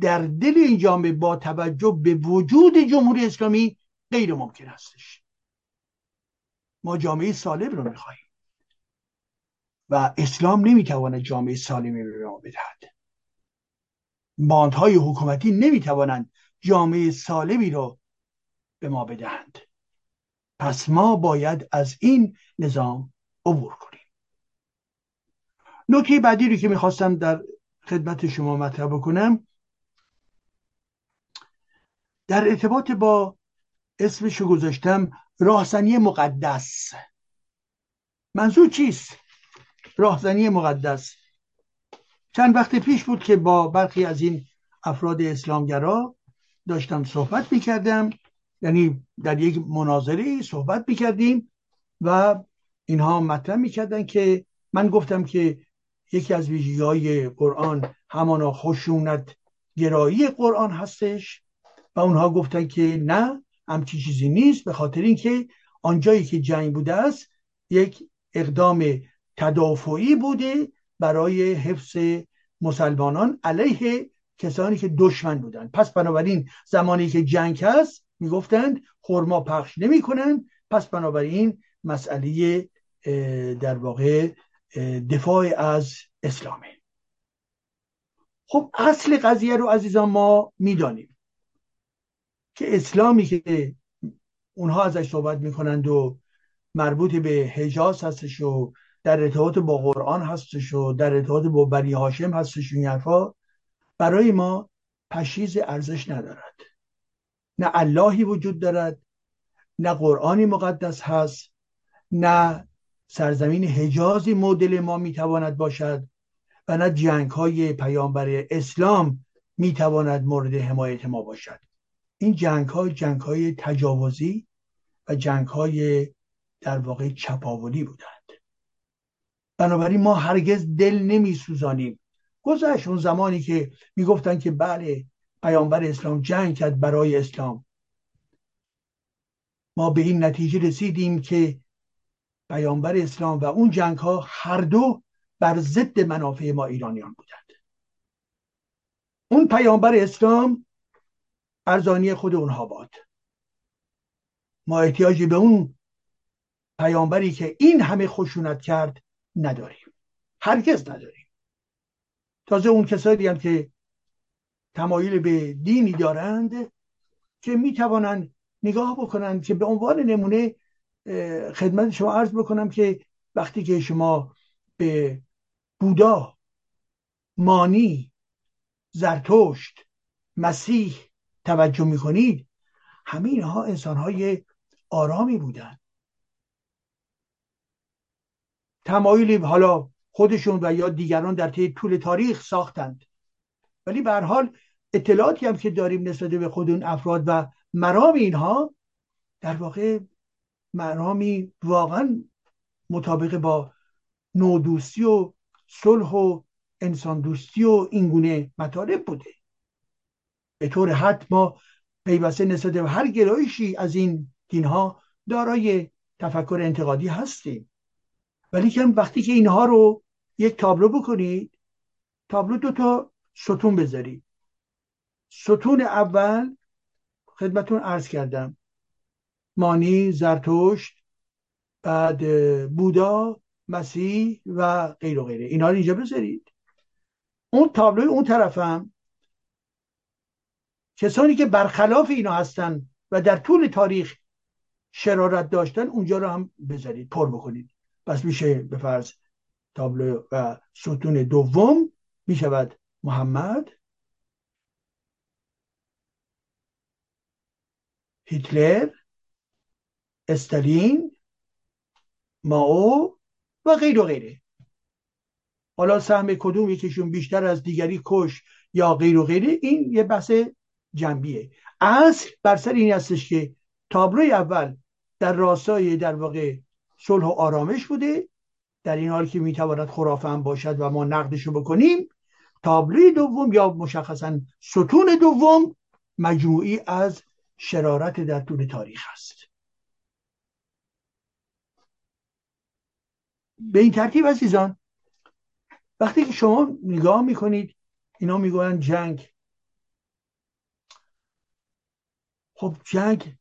در دل این جامعه با توجه به وجود جمهوری اسلامی غیر ممکن هستش. ما جامعه سالم رو می‌خواهیم. و اسلام نمی‌تواند جامعه سالمی به ما بدهد. باندهای حکومتی نمی‌توانند جامعه سالمی رو به ما بدهند. پس ما باید از این نظام عبور کنیم. نکته بعدی رو که می‌خواستم در خدمت شما مطرح بکنم در ارتباط با اسمشو گذاشتم راهزنی مقدس. منظور چیست؟ راهزنی مقدس. چند وقت پیش بود که با برخی از این افراد اسلامگرا داشتم صحبت می‌کردم. یعنی در یک مناظره صحبت می‌کردیم و اینها مطرح می‌کردن که من گفتم که یکی از ویژگی های قرآن همانا خشونت گرایی قرآن هستش و اونها گفتن که نه همچی چیزی نیست. به خاطر اینکه آنجایی که جنگ بوده است یک اقدام تدافعی بوده برای حفظ مسلمانان علیه کسانی که دشمن بودند. پس بنابراین زمانی که جنگ هست می‌گفتند خرما پخش نمی‌کنند. پس بنابراین مسئله در واقع دفاع از اسلامه. خب اصل قضیه رو عزیزان ما می‌دانیم که اسلامی که اونها ازش صحبت می‌کنند و مربوط به حجاز هستش و در ارتباط با قرآن هستش و در ارتباط با بنی هاشم هستش این حرفا برای ما پشیز ارزش ندارد. نه اللهی وجود دارد نه قرآنی مقدس هست نه سرزمین حجازی مدل ما می‌تواند باشد و نه جنگ های پیامبر اسلام می‌تواند مورد حمایت ما باشد. این جنگ ها جنگ های تجاوزی و جنگ های در واقع چپاولی بودند. بنابراین ما هرگز دل نمی سوزانیم گذشت اون زمانی که می‌گفتن که بله پیامبر اسلام جنگ کرد برای اسلام. ما به این نتیجه رسیدیم که پیامبر اسلام و اون جنگ ها هر دو بر ضد منافع ما ایرانیان بودند. اون پیامبر اسلام ارزانی خود اونها باد. ما احتیاجی به اون پیامبری که این همه خشونت کرد نداریم. هرگز نداریم. تازه اون کسانی هم که تمایل به دینی دارند که می‌توانند نگاه بکنند که به عنوان نمونه خدمت شما عرض بکنم که وقتی که شما به بودا مانی زرتشت مسیح توجه می‌کنید همه اینها انسان های آرامی بودن تمایلی حالا خودشون و یا دیگران در طی طول تاریخ ساختند. ولی به حال اطلاعاتی هم که داریم نسبت به خود اون افراد و مرام اینها در واقع مرامی واقعا مطابق با نودوستی و صلح و انسان دوستی و اینگونه مطالب بوده. به طور حد ما پیوسته نسبت به هر گرایشی از این دینها دارای تفکر انتقادی هستیم. ولی که وقتی که اینها رو یک تابلو بکنید تابلو دو تا ستون بذاری ستون اول خدمتون عرض کردم. مانی زرتشت بعد بودا مسیح و غیر و غیره. اینا رو اینجا بذارید. اون تابلوی اون طرفم کسانی که برخلاف اینا هستن و در طول تاریخ شرارت داشتن اونجا رو هم بذارید. پر بکنید. پس میشه به فرض تابلو و ستون دوم می‌شود محمد. هیتلر استالین ماو و غیر و غیره. حالا سهم کدوم یکیشون بیشتر از دیگری کش یا غیر و غیره این یه بحث جنبیه. اصل بر سر این هستش که تابلوی اول در راستای در واقع صلح و آرامش بوده. در این حال که می‌تواند خرافه هم باشد و ما نقدشو بکنیم تابلوی دوم یا مشخصا ستون دوم مجموعی از شرارت در طول تاریخ است. به این ترتیب عزیزان وقتی که شما نگاه می‌کنید اینا می‌گویند جنگ. خب جنگ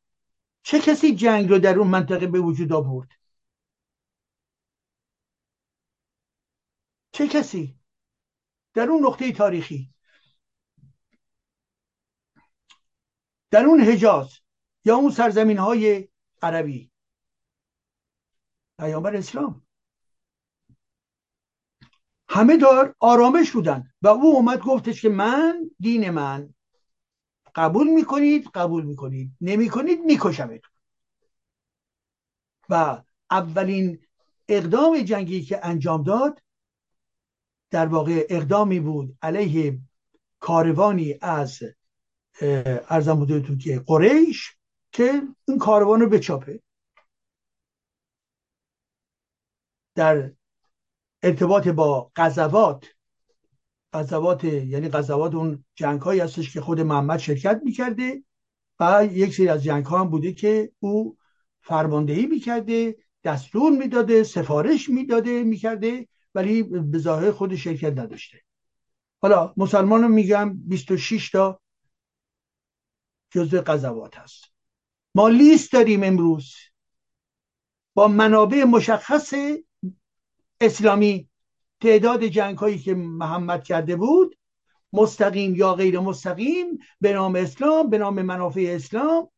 چه کسی جنگ رو در اون منطقه به وجود آورد؟ چه کسی؟ در اون نقطه تاریخی. در اون حجاز یا اون سرزمین های عربی. پیامبر اسلام. همه دار آرامش بودن و او اومد گفتش که من دین من قبول می‌کنید قبول می‌کنید. نمی‌کنید میکشمت. و اولین اقدام جنگی که انجام داد در واقع اقدامی بود علیه کاروانی از ارزم بودتون که قریش که این کاروان رو بچاپه. در ارتباط با قذوات قذوات یعنی قذوات اون جنگ هایی هستش که خود محمد شرکت می‌کرده و یک سری از جنگ ها هم بوده که او فرماندهی می‌کرده دستور می‌داده سفارش می‌داده می‌کرده ولی به ظاهر خود شرکت نداشته. حالا مسلمان میگم 26 تا جزء قذوات هست. ما لیست داریم امروز با منابع مشخص اسلامی. تعداد جنگ هایی که محمد کرده بود مستقیم یا غیر مستقیم به نام اسلام به نام منافع اسلام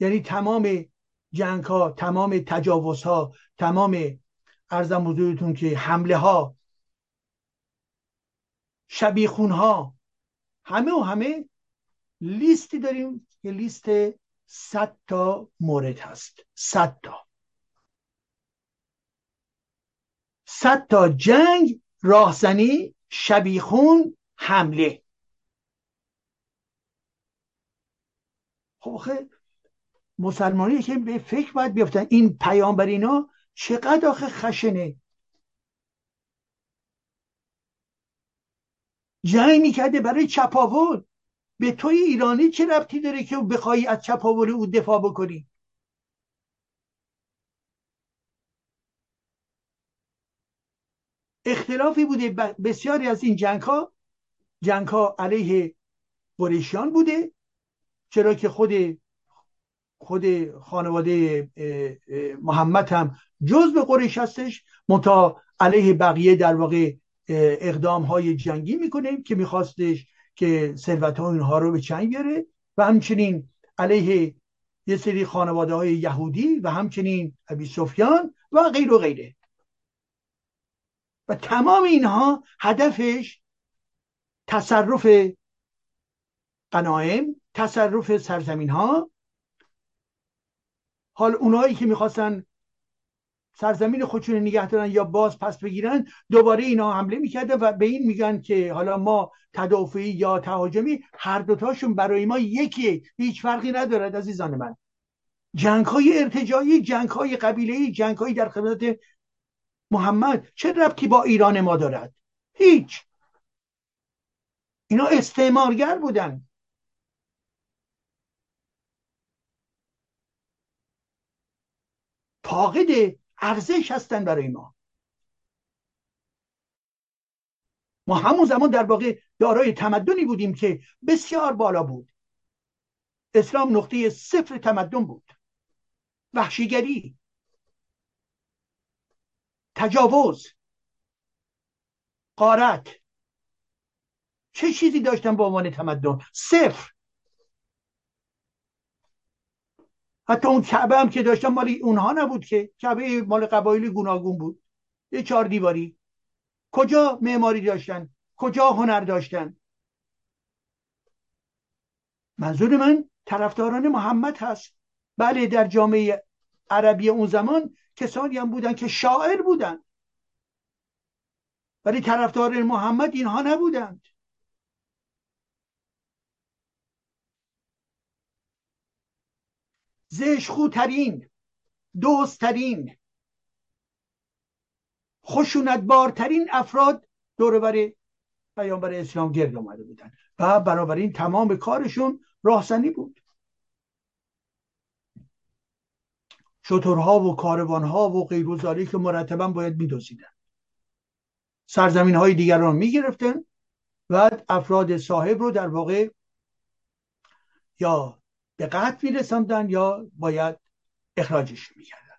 یعنی تمام جنگ ها تمام تجاوز ها تمام ارزم حضورتون که حمله ها شبیخون ها همه و همه لیستی داریم که لیست صد تا مورد هست. صد تا. صد تا جنگ راهزنی شبیخون حمله. خب مسلمانی که به فکر باید بیفتن این پیامبر اینا چقدر آخه خشنه. جنگ می‌کرده برای چپاول. به توی ایرانی چه ربطی داره که بخوای از چپاول او دفاع بکنی؟ اختلافی بوده. بسیاری از این جنگ ها جنگ ها علیه قریشیان بوده چرا که خود خود خانواده محمد هم جز به قریش هستش. منتها علیه بقیه در واقع اقدام های جنگی می‌کنه که میخواستش که ثروت ها اینها رو به چنگ بیاره. و همچنین علیه یه سری خانواده های یهودی و همچنین ابی سفیان و غیر و غیره. و تمام اینها هدفش تصرف قنایم تصرف سرزمین ها حال اونایی که می‌خواستن سرزمین خودشون نگه دارن یا باز پس بگیرن دوباره اینا حمله می‌کرده و به این میگن که حالا ما تدافعی یا تهاجمی هر دوتاشون برای ما یکیه هیچ فرقی ندارد عزیزان من. جنگ های ارتجایی جنگ های قبیله جنگ های در خدمت محمد چه ربطی با ایران ما دارد؟ هیچ. اینا استعمارگر بودن. فاقد ارزش هستن برای ما. ما همون زمان در واقع دارای تمدنی بودیم که بسیار بالا بود. اسلام نقطه صفر تمدن بود. وحشیگری تجاوز قارت چه چیزی داشتن به عنوان تمدن؟ صفر. حتی اون کعبه هم که داشتن مال اونها نبود که. کعبه مال قبایل گوناگون بود. یه چهار دیواری. کجا معماری داشتن؟ کجا هنر داشتن؟ منظور من طرفداران محمد هست. بله در جامعه عربی اون زمان کسانی هم بودن که شاعر بودن. ولی طرفدار محمد اینها نبودند. زشخوترین دوستترین خشونت بارترین افراد دوربر پیامبر اسلام گرد آمده بودن و بنابراین تمام کارشون راهزنی بود. شطورها و کاروانها و غیر و که مرتبا باید میدوزیدن. سرزمین های دیگر رو می‌گرفتن و افراد صاحب رو در واقع یا به قتل میرساندن یا باید اخراجش می‌کردن.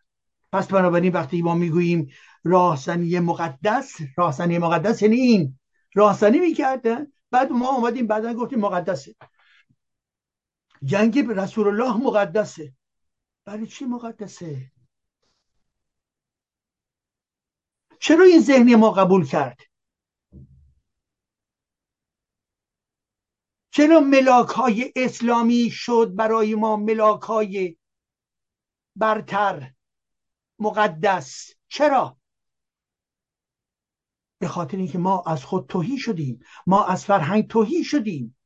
پس بنابراین وقتی ما می‌گوییم راهزنی مقدس راهزنی مقدس یعنی این. راهزنی می‌کردن بعد ما آمدیم بعدا گفتیم مقدسه. جنگ رسول الله مقدسه. برای چی مقدسه؟ چرا این ذهنی ما قبول کرد؟ چرا ملاک های اسلامی شد برای ما ملاک های برتر مقدس؟ چرا؟ به خاطر اینکه ما از خود توهی شدیم. ما از فرهنگ توهی شدیم.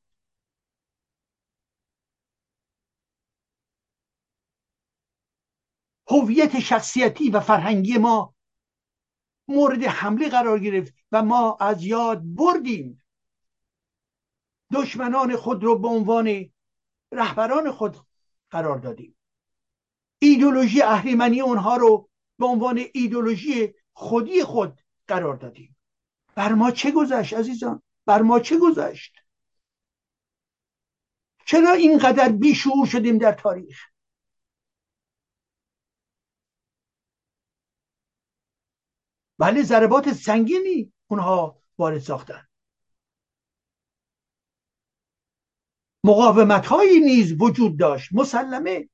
هویت شخصیتی و فرهنگی ما مورد حمله قرار گرفت و ما از یاد بردیم. دشمنان خود رو به عنوان رهبران خود قرار دادیم. ایدولوژی اهریمنی اونها رو به عنوان ایدولوژی خودی خود قرار دادیم. بر ما چه گذشت عزیزان؟ بر ما چه گذشت؟ چرا اینقدر بیشعور شدیم در تاریخ؟ ولی ضربات سنگینی اونها وارد ساختن. مقاومت هایی نیز وجود داشت. مسلمه.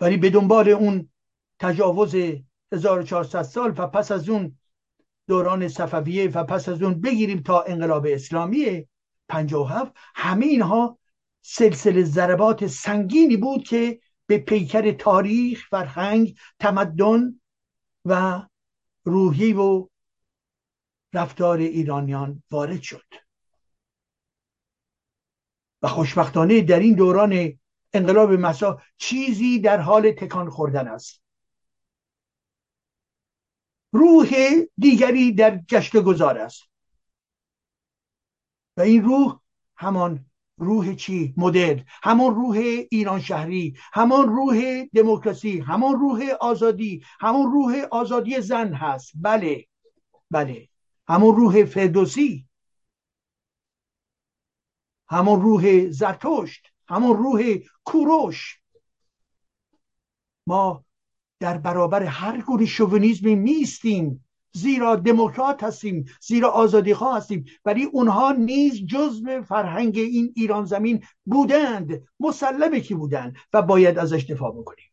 ولی به دنبال اون تجاوز 1400 سال و پس از اون دوران صفویه و پس از اون بگیریم تا انقلاب اسلامی 57 همه اینها سلسله ضربات سنگینی بود که به پیکر تاریخ فرهنگ تمدن و روحی و رفتار ایرانیان وارد شد. و خوشبختانه در این دوران انقلاب مسا چیزی در حال تکان خوردن است. روح دیگری در گشت گذار است. و این روح همان روح چی؟ مدل همان روح ایران شهری. همان روح دموکراسی. همان روح آزادی. همان روح آزادی زن هست. بله. بله. همون روح فردوسی. همون روح زرتشت همون روح کوروش. ما در برابر هر گونه شوونیزمی نیستیم. زیرا دموکرات هستیم زیرا آزادی خواه هستیم. ولی اونها نیز جزء فرهنگ این ایران زمین بودند. مسلمه که بودند و باید ازش دفاع بکنیم.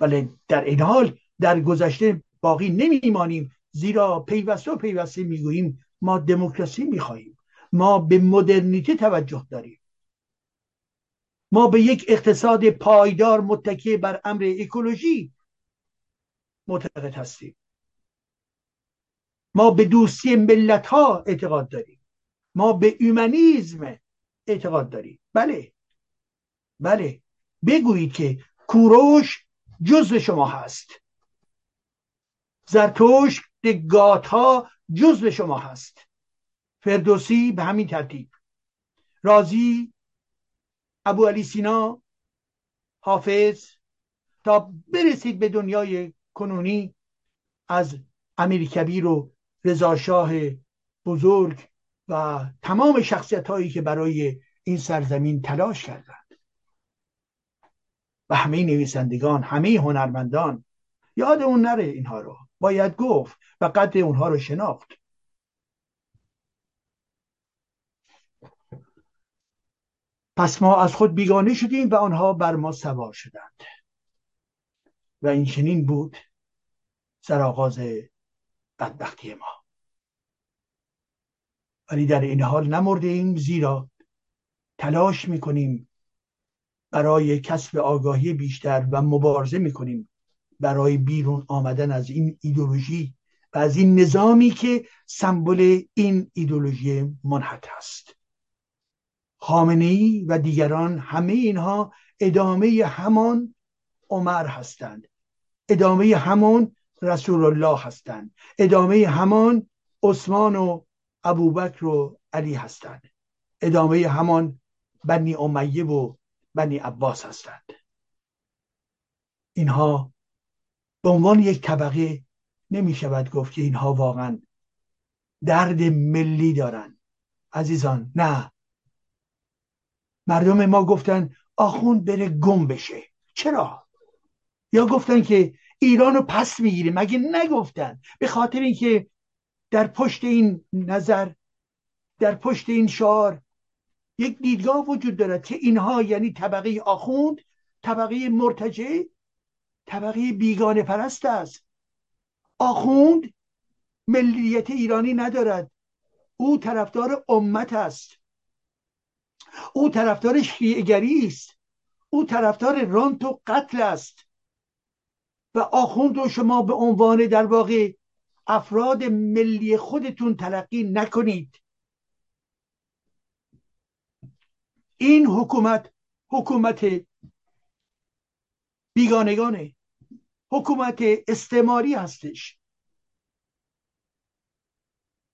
ولی در این حال در گذشته باقی نمیمانیم. زیرا پیوسته و پیوسته می‌گوییم ما دموکراسی می‌خواهیم. ما به مدرنیته توجه داریم. ما به یک اقتصاد پایدار متکی بر امر اکولوژی معتقد هستیم. ما به دوستی ملت ها اعتقاد داریم. ما به اومانیزم اعتقاد داریم. بله. بله. بگویید که کوروش جزو شما هست. زرتوش دگات ها جزو شما هست. فردوسی به همین ترتیب. رازی ابو علی سینا حافظ تا برسید به دنیای کنونی از امیر کبیر و رضاشاه بزرگ و تمام شخصیت هایی که برای این سرزمین تلاش کردند. و همه نویسندگان همه هنرمندان. یاد اون نره اینها رو. باید گفت و قدر اونها رو شناخت. پس ما از خود بیگانه شدیم و آنها بر ما سوار شدند. و این چنین بود سرآغاز بدبختی ما. ولی در این حال نمرده زیرا تلاش می‌کنیم برای کسب آگاهی بیشتر و مبارزه می‌کنیم. برای بیرون آمدن از این ایدولوژی و از این نظامی که سمبل این ایدولوژی منحط است. خامنه ای و دیگران همه اینها ادامه همان عمر هستند. ادامه همان رسول الله هستند. ادامه همان عثمان و ابوبکر و علی هستند. ادامه همان بنی امیه و بنی عباس هستند. اینها به عنوان یک طبقه نمی شود گفت که اینها واقعا درد ملی دارند عزیزان نه. مردم ما گفتن آخوند بره گم بشه. چرا؟ یا گفتن که ایران رو پس می‌گیریم مگه نگفتن؟ به خاطر اینکه در پشت این نظر در پشت این شعار یک دیدگاه وجود دارد که اینها یعنی طبقه آخوند طبقه مرتجع طبقه بیگانه پرست است. آخوند ملیت ایرانی ندارد. او طرفدار امت است. او طرفدار شیعگری است. او طرفدار رانت و قتل است. و آخوند رو شما به عنوان در واقع افراد ملی خودتون تلقی نکنید. این حکومت حکومت بیگانگانه. حکومت استعماری هستش.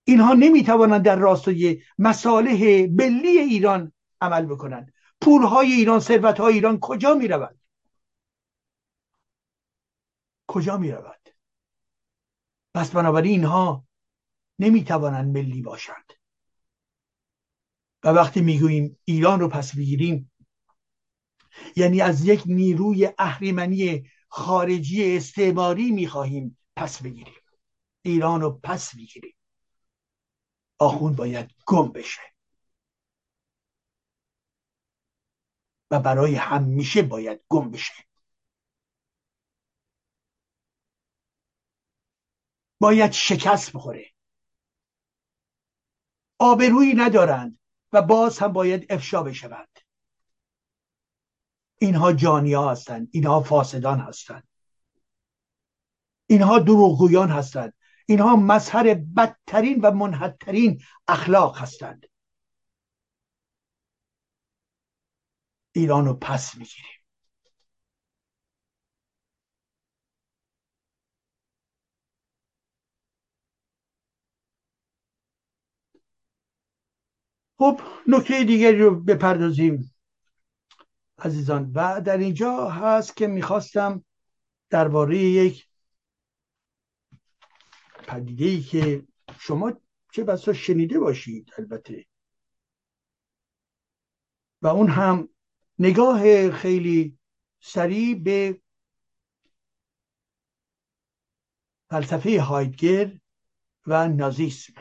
اینها نمی‌توانند در راستای مصالح ملی ایران عمل بکنند. پولهای ایران ثروتهای ایران کجا می‌رود؟ کجا می‌رود؟ پس بنابراین اینها نمی‌توانند ملی باشند. و وقتی می‌گوییم ایران رو پس بگیریم یعنی از یک نیروی اهریمنی خارجی استعماری می‌خواهیم پس بگیریم. ایران رو پس بگیریم آخون باید گم بشه. و برای همیشه باید گم بشه. باید شکست بخوره. آبرویی ندارند و باز هم باید افشا بشوند. اینها جانیا هستند اینها فاسدان هستند اینها دروغگویان هستند اینها مظهر بدترین و منحدترین اخلاق هستند. ایران رو پس می‌گیریم. خب نکته دیگری رو بپردازیم. عزیزان. و در اینجا هست که می‌خواستم درباره یک پدیده ای که شما چه بسا شنیده باشید البته. و اون هم نگاه خیلی سریع به فلسفه هایدگر و نازیسم.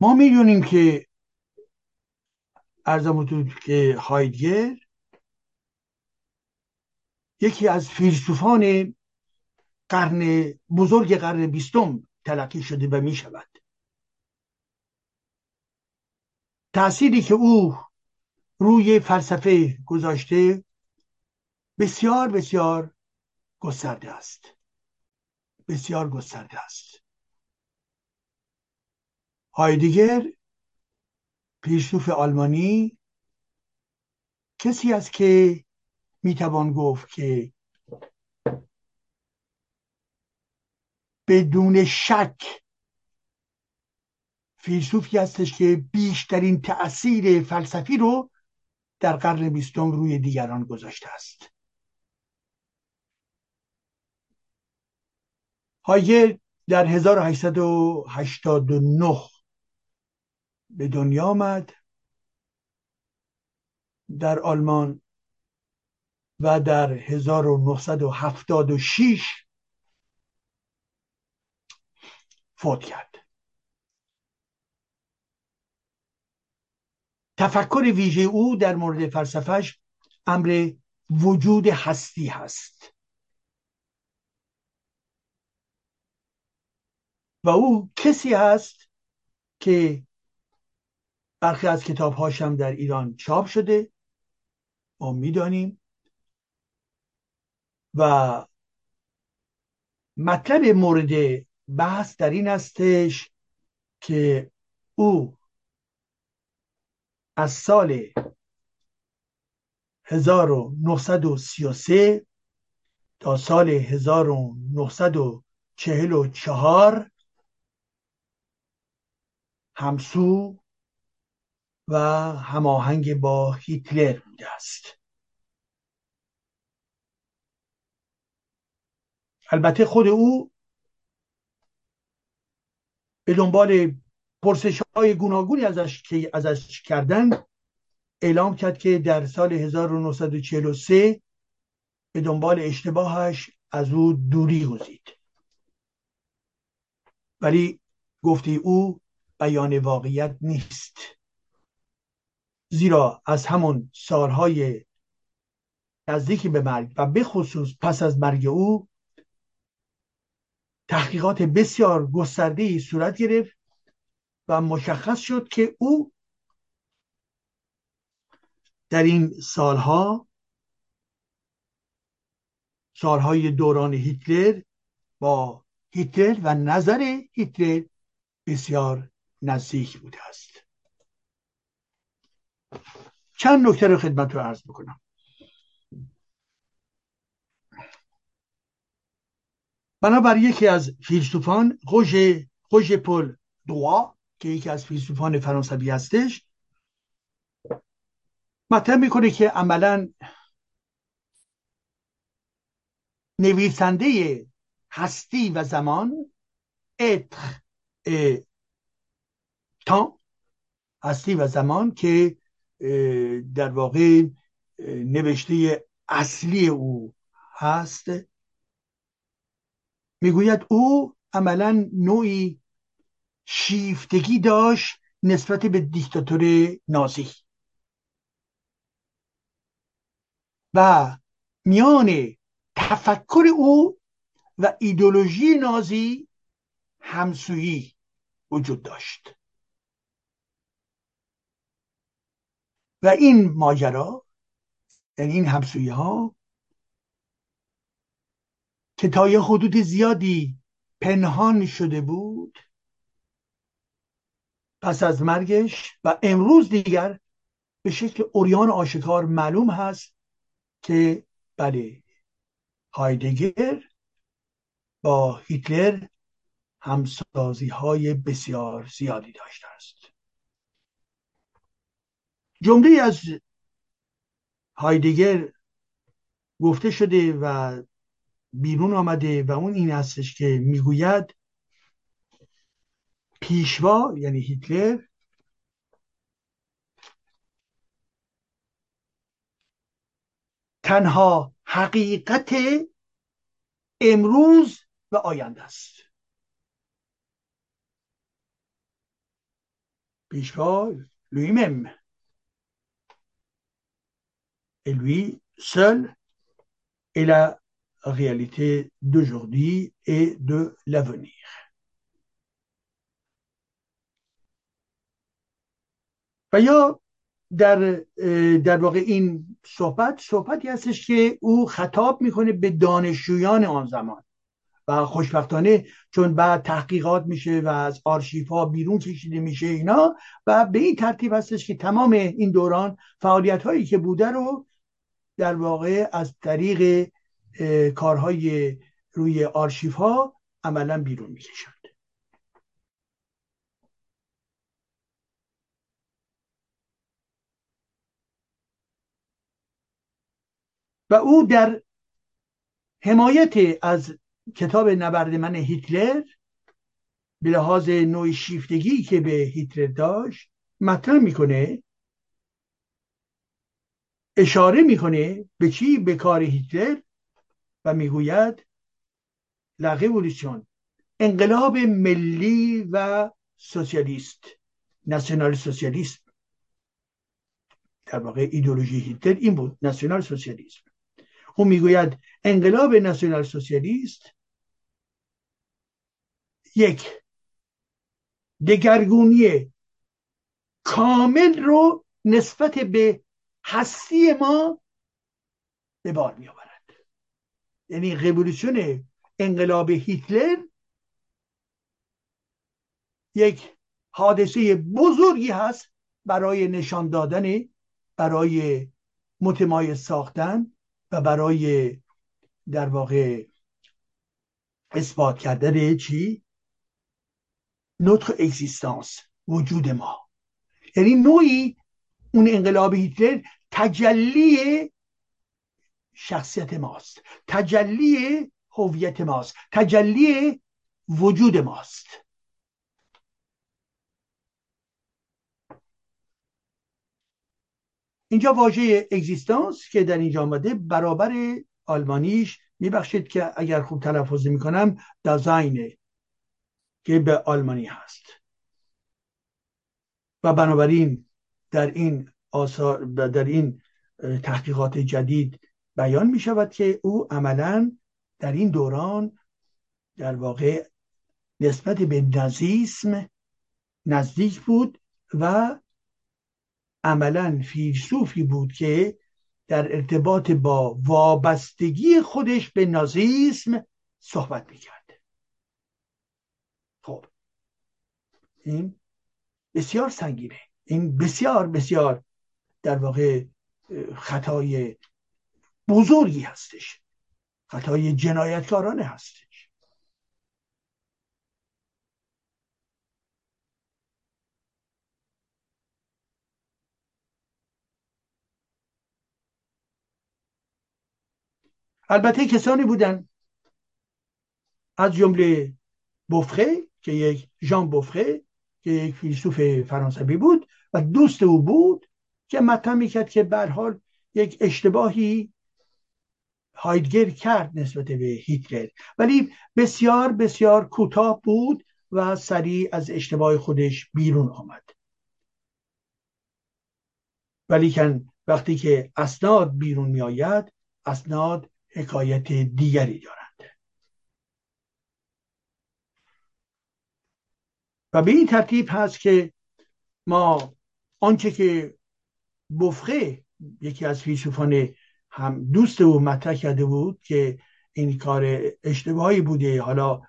ما می‌دونیم که ارزم که هایدگر یکی از فیلسوفان قرن بزرگ قرن بیستم تلقی شده و می شود تأثیری که او روی فلسفه گذاشته بسیار بسیار گسترده است. بسیار گسترده است. هایدگر فیلسوف آلمانی کسی است که می‌توان گفت که بدون شک فیلسوفی هستش که بیشترین تأثیر فلسفی رو در قرن بیستم روی دیگران گذاشته است. هایگل در 1889 به دنیا آمد در آلمان و در 1976 فوت کرد. تفکر ویژه او در مورد فلسفهش امر وجود هستی هست. و او کسی هست که برخی از کتابهاش هم در ایران چاپ شده. ما می‌دانیم. و مطلب مورد بحث در این استش که او از سال 1933 تا سال 1944 همسو و هماهنگ با هیتلر بوده است. البته خود او به دنبال پرسش های گوناگونی ازش که ازش کردن اعلام کرد که در سال 1943 به دنبال اشتباهش از او دوری گزید. ولی گفتی او بیان واقعیت نیست. زیرا از همون سالهای نزدیکی به مرگ و به خصوص پس از مرگ او تحقیقات بسیار گسترده صورت گرفت و مشخص شد که او در این سالها سالهای دوران هیتلر با هیتلر و نظر هیتلر بسیار نزدیک بوده است. چند نکته رو خدمت رو عرض بکنم. بنابر یکی از فیلسوفان خوش پل دوا که یکی از فیلسوفان فرانسوی هستش مطرح می‌کنه که عملا نویسنده هستی و زمان اتخ تا هستی و زمان که در واقع نوشته اصلی او هست. می‌گوید او عملا نوعی شیفتگی داشت نسبت به دیکتاتور نازی. و میان تفکر او و ایدولوژی نازی همسویی وجود داشت. و این ماجرا یعنی این همسویی ها که تا یه حدود زیادی پنهان شده بود پس از مرگش و امروز دیگر به شکل اوریان آشکار معلوم هست که بله هایدگر با هیتلر همسازی های بسیار زیادی داشته است. جمله از هایدگر گفته شده و بیرون آمده و اون این هستش که می‌گوید پیشوا یعنی هیتلر تنها حقیقت امروز و آینده است. پیشوا lui-même et lui seul est la réalité d'aujourd'hui et de l'avenir. در در واقع این صحبت صحبتی هستش که او خطاب می‌کنه به دانشجویان آن زمان و خوشبختانه چون بعد تحقیقات میشه و از آرشیف ها بیرون کشیده میشه اینا و به این ترتیب هستش که تمام این دوران فعالیت هایی که بوده رو در واقع از طریق کارهای روی آرشیف ها عملا بیرون می‌کشند. و او در حمایت از کتاب نبرد من هیتلر به لحاظ نوع شیفتگی که به هیتلر داشت مطرح می‌کنه اشاره می‌کنه به چی؟ به کار هیتلر و می‌گوید ریولوشن انقلاب ملی و سوسیالیست ناسیونال سوسیالیسم. در واقع ایدولوژی هیتلر این بود ناسیونال سوسیالیسم. او می‌گوید انقلاب ناسیونال سوسیالیست یک دگرگونی کامل رو نسبت به هستی ما به بار می آورد یعنی رولوشن انقلاب هیتلر یک حادثه بزرگی هست برای نشان دادن برای متمایز ساختن و برای در واقع اثبات کردن چی؟ نطق اگزیستانس وجود ما. یعنی نوعی اون انقلاب هیتلر تجلی شخصیت ماست تجلی هویت ماست تجلی وجود ماست. اینجا واژه اگزیستانس که در اینجا آمده برابر آلمانیش میبخشید که اگر خوب تلفظ می‌کنم دازاینه که به آلمانی هست. و بنابراین در این آثار در این تحقیقات جدید بیان می شود که او عملا در این دوران در واقع نسبت به نازیسم نزدیک بود و عملا فیلسوفی بود که در ارتباط با وابستگی خودش به نازیسم صحبت می‌کرد. خب این بسیار سنگینه. این بسیار بسیار در واقع خطای بزرگی هستش. خطای جنایتکارانه هستش. البته کسانی بودن از جمله بوفره که یک ژان بوفره که یک فیلسوف فرانسوی بود و دوست او بود که مطمئن می‌کرد که به حال یک اشتباهی هایدگر کرد نسبت به هیتلر. ولی بسیار بسیار کوتاه بود و سریع از اشتباه خودش بیرون آمد. ولی وقتی که اسناد بیرون می آید اسناد حکایت دیگری دارند و به این ترتیب هست که ما آنچه که بفخه یکی از فیلسوفان هم دوست او مطرح کرده بود که این کار اشتباهی بوده حالا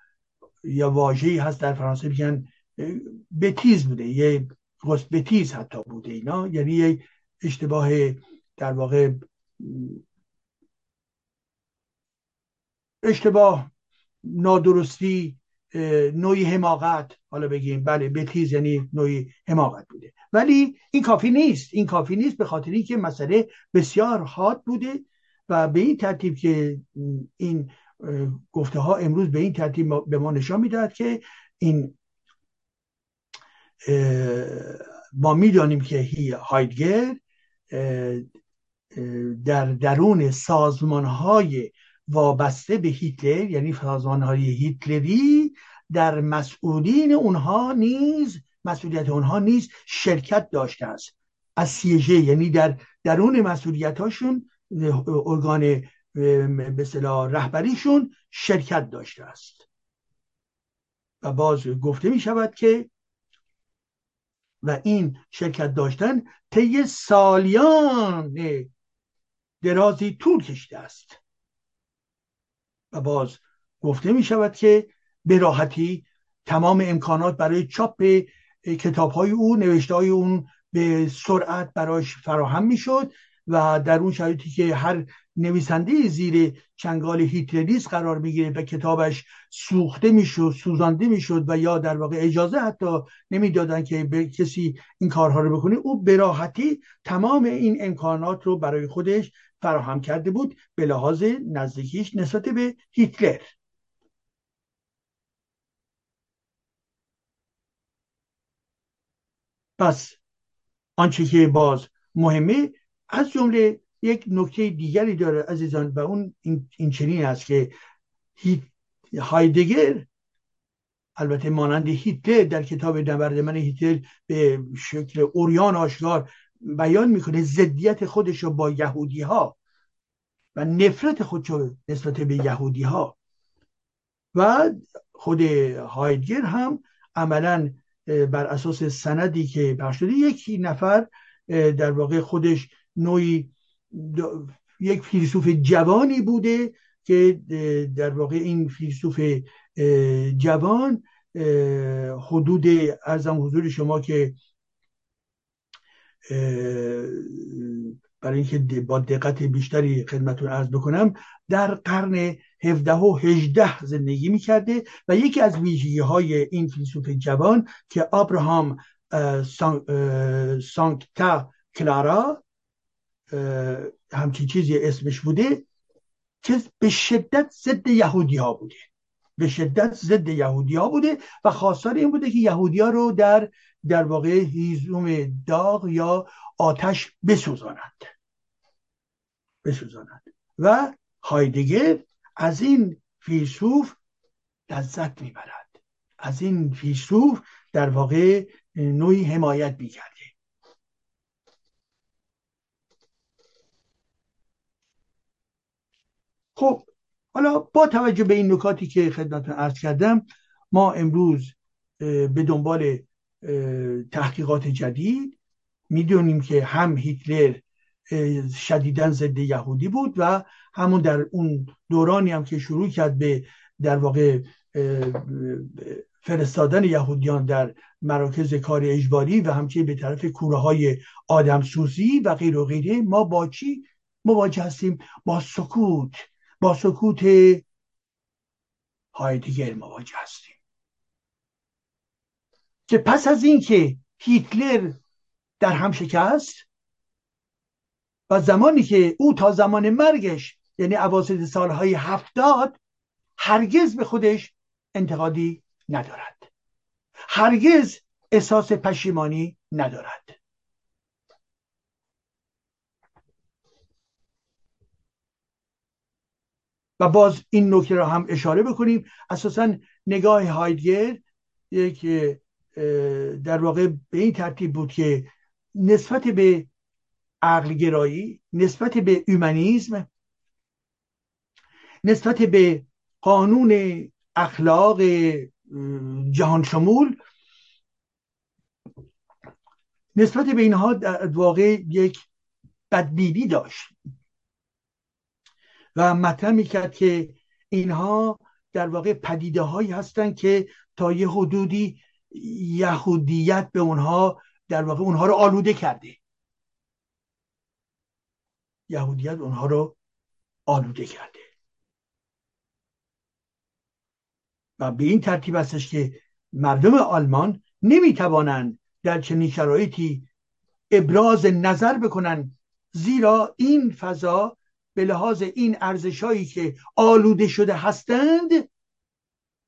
یا واژه‌ای هست در فرانسه میگن بتیز بوده یه بتیز حتی بوده اینا یعنی یه اشتباه در واقع اشتباه نادرستی نوعی حماقت حالا بگیم بله بتیز یعنی نوعی حماقت بوده. ولی این کافی نیست. این کافی نیست به خاطر که مسئله بسیار حاد بوده و به این ترتیب که این گفته ها امروز به این ترتیب به ما نشان می‌دهد که این ما می‌دانیم که هایدگر در درون سازمان های وابسته به هیتلر یعنی سازمان های هیتلری در مسئولین اونها نیز مسئولیت اونها نیز شرکت داشته است. از سیجه یعنی در درون مسئولیت هاشون ارگان به رهبریشون شرکت داشته است. و باز گفته می شود که و این شرکت داشتن طی سالیان درازی طول کشیده است. و باز گفته می شود که به راحتی تمام امکانات برای چاپ کتاب های او نوشته های اون به سرعت براش فراهم می شد و در اون شرایطی که هر نویسنده زیر چنگال هیتلریست قرار می‌گیره و کتابش سوخته می‌شد سوزانده می‌شد و یا در واقع اجازه حتی نمی‌دادن که به کسی این کارها رو بکنه او براحتی تمام این امکانات رو برای خودش فراهم کرده بود به لحاظ نزدیکیش نسبت به هیتلر. پس آنچه که باز مهمه از جمله یک نکته دیگری داره عزیزان و اون این چنین است که هایدگر البته مانند هیتلر در کتاب نبرد من هیتلر به شکل اوریان آشکار بیان می‌کنه ضدیت خودش رو با یهودی ها و نفرت خودش نسبت به یهودی ها و خود هایدگر هم عملا بر اساس سندی که پخش شده. یکی نفر در واقع خودش نوعی یک فیلسوف جوانی بوده که در واقع این فیلسوف جوان حدود ارزم حضور شما که برای اینکه با دقت بیشتری خدمتون ارز بکنم در قرن 17 و 18 زندگی می‌کرده و یکی از ویژگی های این فیلسوف جوان که آبراهام سانکتا کلارا همچین چیزی اسمش بوده که به شدت ضد یهودی ها بوده. به شدت ضد یهودی ها بوده و خواستار این بوده که یهودی ها رو در در واقع هیزوم داغ یا آتش بسوزانند بسوزانند و هایدگر از این فیلسوف لذت می‌برد. از این فیلسوف در واقع نوعی حمایت می‌کرده خب حالا با توجه به این نکاتی که خدمتتون عرض کردم ما امروز به دنبال تحقیقات جدید می‌دونیم که هم هیتلر شدیدا ضد یهودی بود و همون در اون دورانی هم که شروع کرد به در واقع فرستادن یهودیان در مراکز کار اجباری و همچنین به طرف کوره های آدمسوزی و غیر و غیره ما با چی مواجه هستیم؟ با سکوت با سکوت هایدگر مواجه هستیم. که پس از اینکه هیتلر در هم شکست و زمانی که او تا زمان مرگش یعنی اواسط سالهای هفتاد هرگز به خودش انتقادی ندارد. هرگز احساس پشیمانی ندارد. و باز این نکته را هم اشاره بکنیم. اساسا نگاه هایدگر یک در واقع به این ترتیب بود که نسبت به عقل گرایی نسبت به اومانیزم نسبت به قانون اخلاق جهان شمول نسبت به اینها در واقع یک بدبینی داشت. و مطرح می‌کرد که اینها در واقع پدیده هایی هستند که تا یه حدودی یهودیت به اونها در واقع اونها رو آلوده کرده. یهودیت اونها رو آلوده کرده. و به این ترتیب هستش که مردم آلمان نمی‌توانند در چنین شرایطی ابراز نظر بکنن زیرا این فضا به لحاظ این ارزشهایی که آلوده شده هستند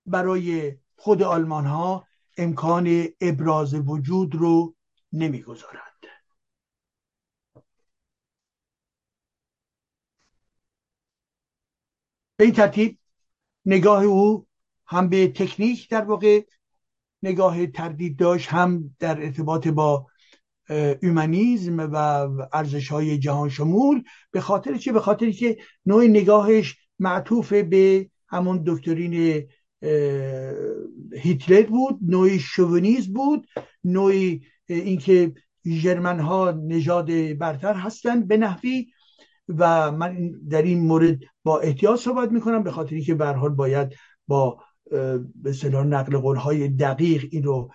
برای خود آلمان ها امکان ابراز وجود رو نمی‌گذارند. به این ترتیب نگاه او هم به تکنیک در واقع نگاه تردید داشت هم در ارتباط با اومانیزم و ارزش های جهان شمول به خاطر چه به خاطر که نوع نگاهش معطوف به همون دکترین هیتلر بود نوع شوونیز بود نوع اینکه جرمن ها نژاد برتر هستند به نحوی. و من در این مورد با احتیاط صحبت می‌کنم به خاطر اینکه به حال باید با به اصطلاح نقل قول های دقیق این رو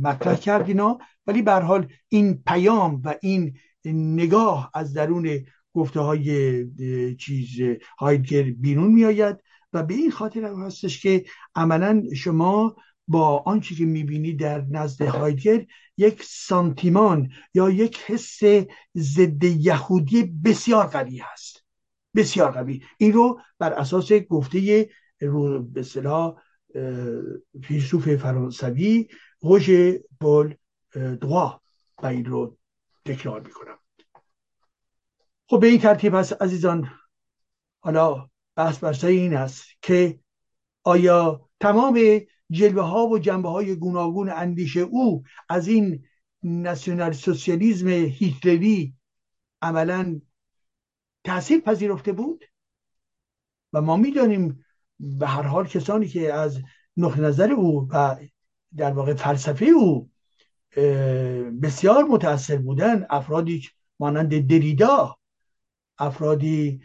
مطرح کرد اینا. ولی به حال این پیام و این نگاه از درون گفته های چیز هایدگر بیرون میآید و به این خاطر هستش که عملا شما با آنچه که می‌بینی در نزد هایدگر یک سانتیمان یا یک حس ضد یهودی بسیار قوی هست. بسیار قوی. این رو بر اساس گفته رو به صلاح فیلسوف فرانسوی روژ پول دوا و این رو تکرار می‌کنم. خب به این ترتیب هست عزیزان. حالا بحث بر این است که آیا تمام جلوه ها و جنبه های گوناگون اندیشه او از این ناسیونال سوسیالیزم هیتلری عملا تاثیر پذیرفته بود؟ و ما می‌دانیم به هر حال کسانی که از نقطه نظر او و در واقع فلسفه او بسیار متاثر بودن افرادی مانند دریدا افرادی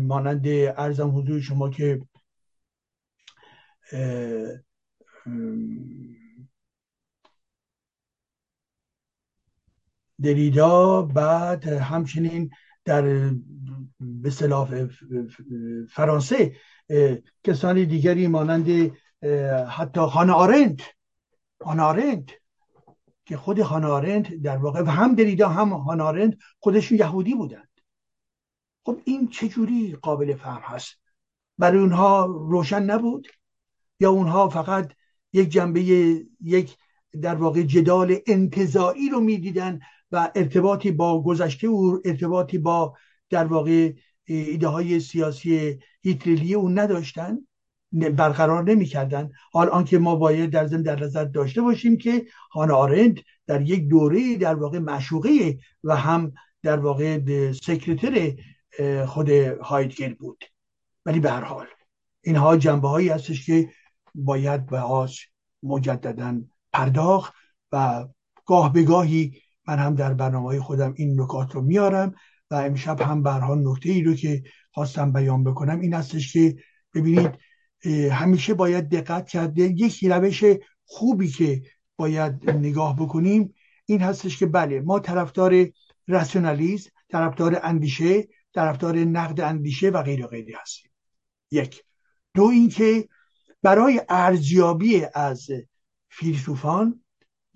مانند ارزم حضور شما که دریدا بعد همچنین در به فرانسه کسانی دیگری مانند حتی هانا آرنت. آرنت که خود هانا آرنت در واقع و هم دریدا هم هانا آرنت خودشون یهودی بودند. خب این چجوری قابل فهم هست؟ برای اونها روشن نبود؟ یا اونها فقط یک جنبه یک در واقع جدال انتظایی رو می‌دیدن و ارتباطی با گذشته او ارتباطی با در واقع ایده های سیاسی هیتلری اون نداشتن برقرار نمی‌کردن. حال آنکه ما باید در ضمن در نظر داشته باشیم که هانا آرند در یک دوره در واقع مشوقه و هم در واقع سکرتر خود هایدگر بود. ولی به هر حال اینها جنبه هایی هستش که باید به آش مجددا پرداخت و گاه به گاهی من هم در برنامه خودم این نکات رو میارم و امشب هم برها نکته ای رو که خواستم بیان بکنم. این هستش که ببینید همیشه باید دقت کرده یک روش خوبی که باید نگاه بکنیم این هستش که بله ما طرفدار راسیونالیسم طرفدار اندیشه طرفدار نقد اندیشه و غیر غیری هستیم. یک. دو اینکه برای ارزیابی از فیلسوفان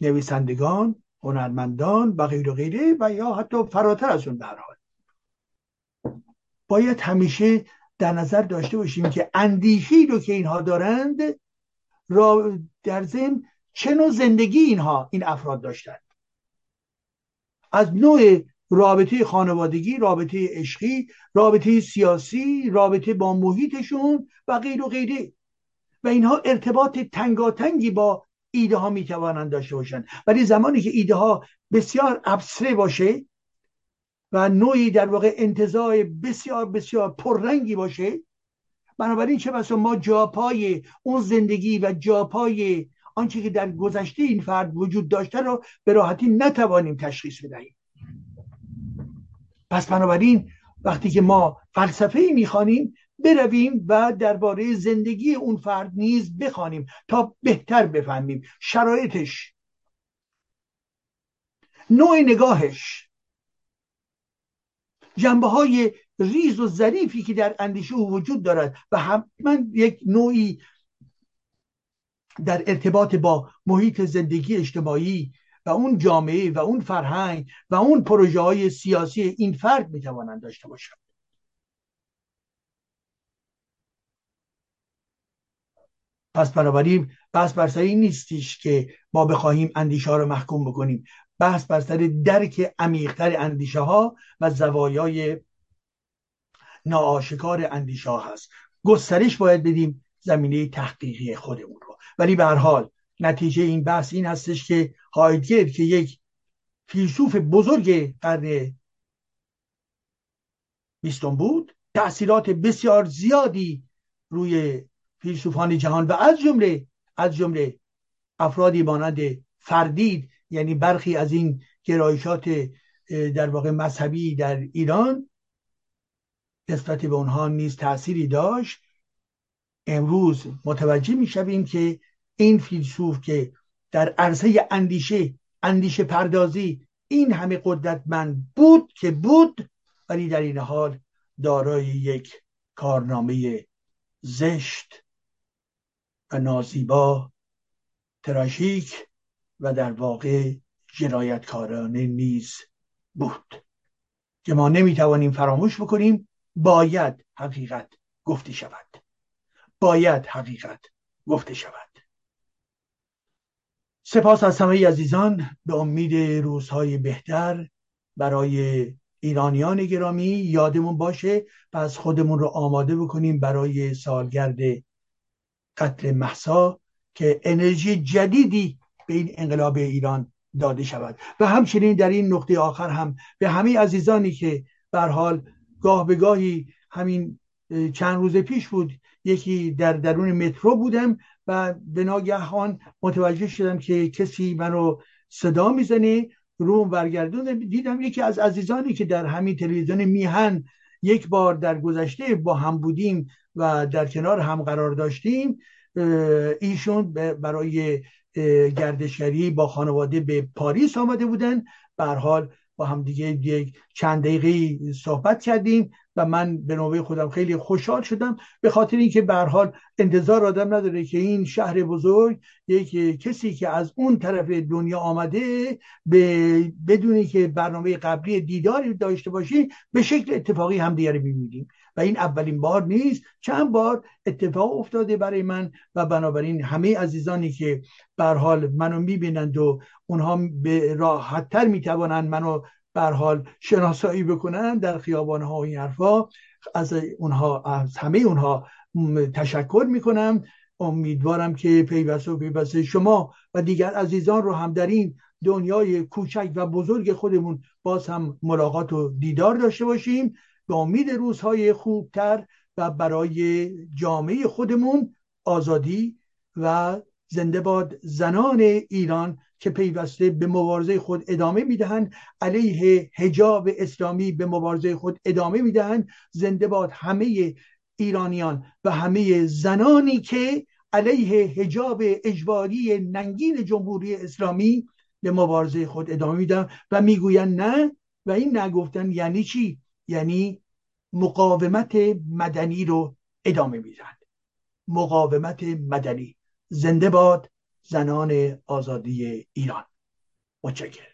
نویسندگان هنرمندان و غیر غیره و یا حتی فراتر از اون در حال. باید همیشه در نظر داشته باشیم که اندیشی رو که اینها دارند را در ضمن چه نوع زندگی اینها این افراد داشتند از نوع رابطه خانوادگی رابطه عشقی رابطه سیاسی رابطه با محیطشون و غیر و غیره. و اینها ارتباط تنگاتنگی با ایده ها می‌توانند داشته باشند. ولی زمانی که ایده ها بسیار ابسره باشه و نوعی در واقع انتظای بسیار بسیار پررنگی باشه. بنابراین چه بسا ما جاپای اون زندگی و جاپای آنچه که در گذشته این فرد وجود داشته رو به راحتی نتوانیم تشخیص بدهیم. پس بنابراین وقتی که ما فلسفه ای می‌خوانیم برویم و درباره زندگی اون فرد نیز بخوانیم تا بهتر بفهمیم شرایطش. نوع نگاهش. جنبه های ریز و ظریفی که در اندیشه او وجود دارد و من یک نوعی در ارتباط با محیط زندگی اجتماعی و اون جامعه و اون فرهنگ و اون پروژه های سیاسی این فرد می‌توانند داشته باشند پس بنابراین بحث بر سر این نیستیش که ما بخواهیم اندیشه ها رو محکوم بکنیم. بحث بر سر درک عمیقتر اندیشه ها و زوایای ناآشکار اندیشه ها هست. گسترش باید بدیم زمینه تحقیقی خودمون رو. ولی به هر حال نتیجه این بحث این هستش که هایدگر که یک فیلسوف بزرگ قرن بیستم بود تاثیرات بسیار زیادی روی فیلسوفان جهان و از جمله از جمله افرادی مانند فردید یعنی برخی از این گرایشات در واقع مذهبی در ایران نسبت به اونها نیز تأثیری داشت. امروز متوجه می‌شویم که این فیلسوف که در عرصه اندیشه اندیشه پردازی این همه قدرتمند بود که بود ولی در این حال دارای یک کارنامه زشت و نازیبا تراژیک و در واقع جنایتکارانه نیز بود. که ما نمی‌توانیم فراموش بکنیم باید حقیقت گفته شود. باید حقیقت گفته شود. سپاس از همه عزیزان به امید روزهای بهتر برای ایرانیان گرامی یادمون باشه پس خودمون رو آماده بکنیم برای سالگرد قتل محسا که انرژی جدیدی به این انقلاب ایران داده شود. و همچنین در این نقطه آخر هم به همه عزیزانی که بر حال گاه به گاهی همین چند روز پیش بود یکی در درون مترو بودم و به ناگهان متوجه شدم که کسی منو صدا می‌زنه روم برگردون دیدم. یکی از عزیزانی که در همین تلویزیون میهن یک بار در گذشته با هم بودیم و در کنار هم قرار داشتیم ایشون برای گردشگری با خانواده به پاریس آمده بودن. حال با هم دیگه یک چند دقیقه صحبت کردیم و من به نوبه خودم خیلی خوشحال شدم. به خاطر اینکه به حال انتظار آدم نداره که این شهر بزرگ یک کسی که از اون طرف دنیا آمده به بدونی که برنامه قبلی دیداری داشته باشی به شکل اتفاقی هم دیگه می‌بینیم. و این اولین بار نیست. چند بار اتفاق افتاده برای من و بنابراین همه عزیزانی که بر حال منو می‌بینند و اونها به راحتتر می‌توانند منو بر حال شناسایی بکنن در خیابان ها این حرفا از اونها از همه اونها تشکر می‌کنم. امیدوارم که پیوسته و پیوسته شما و دیگر عزیزان رو هم در این دنیای کوچک و بزرگ خودمون باز هم ملاقات و دیدار داشته باشیم. به امید روزهای خوبتر و برای جامعه خودمون آزادی و زنده باد زنان ایران که پیوسته به مبارزه خود ادامه می‌دهند علیه حجاب اسلامی به مبارزه خود ادامه می‌دهند. زنده باد همه ایرانیان و همه زنانی که علیه حجاب اجباری ننگین جمهوری اسلامی به مبارزه خود ادامه میدن و می‌گویند نه و این نگفتن یعنی چی؟ یعنی مقاومت مدنی رو ادامه میدن مقاومت مدنی. زنده باد زنان آزادی ایران. متشکرم.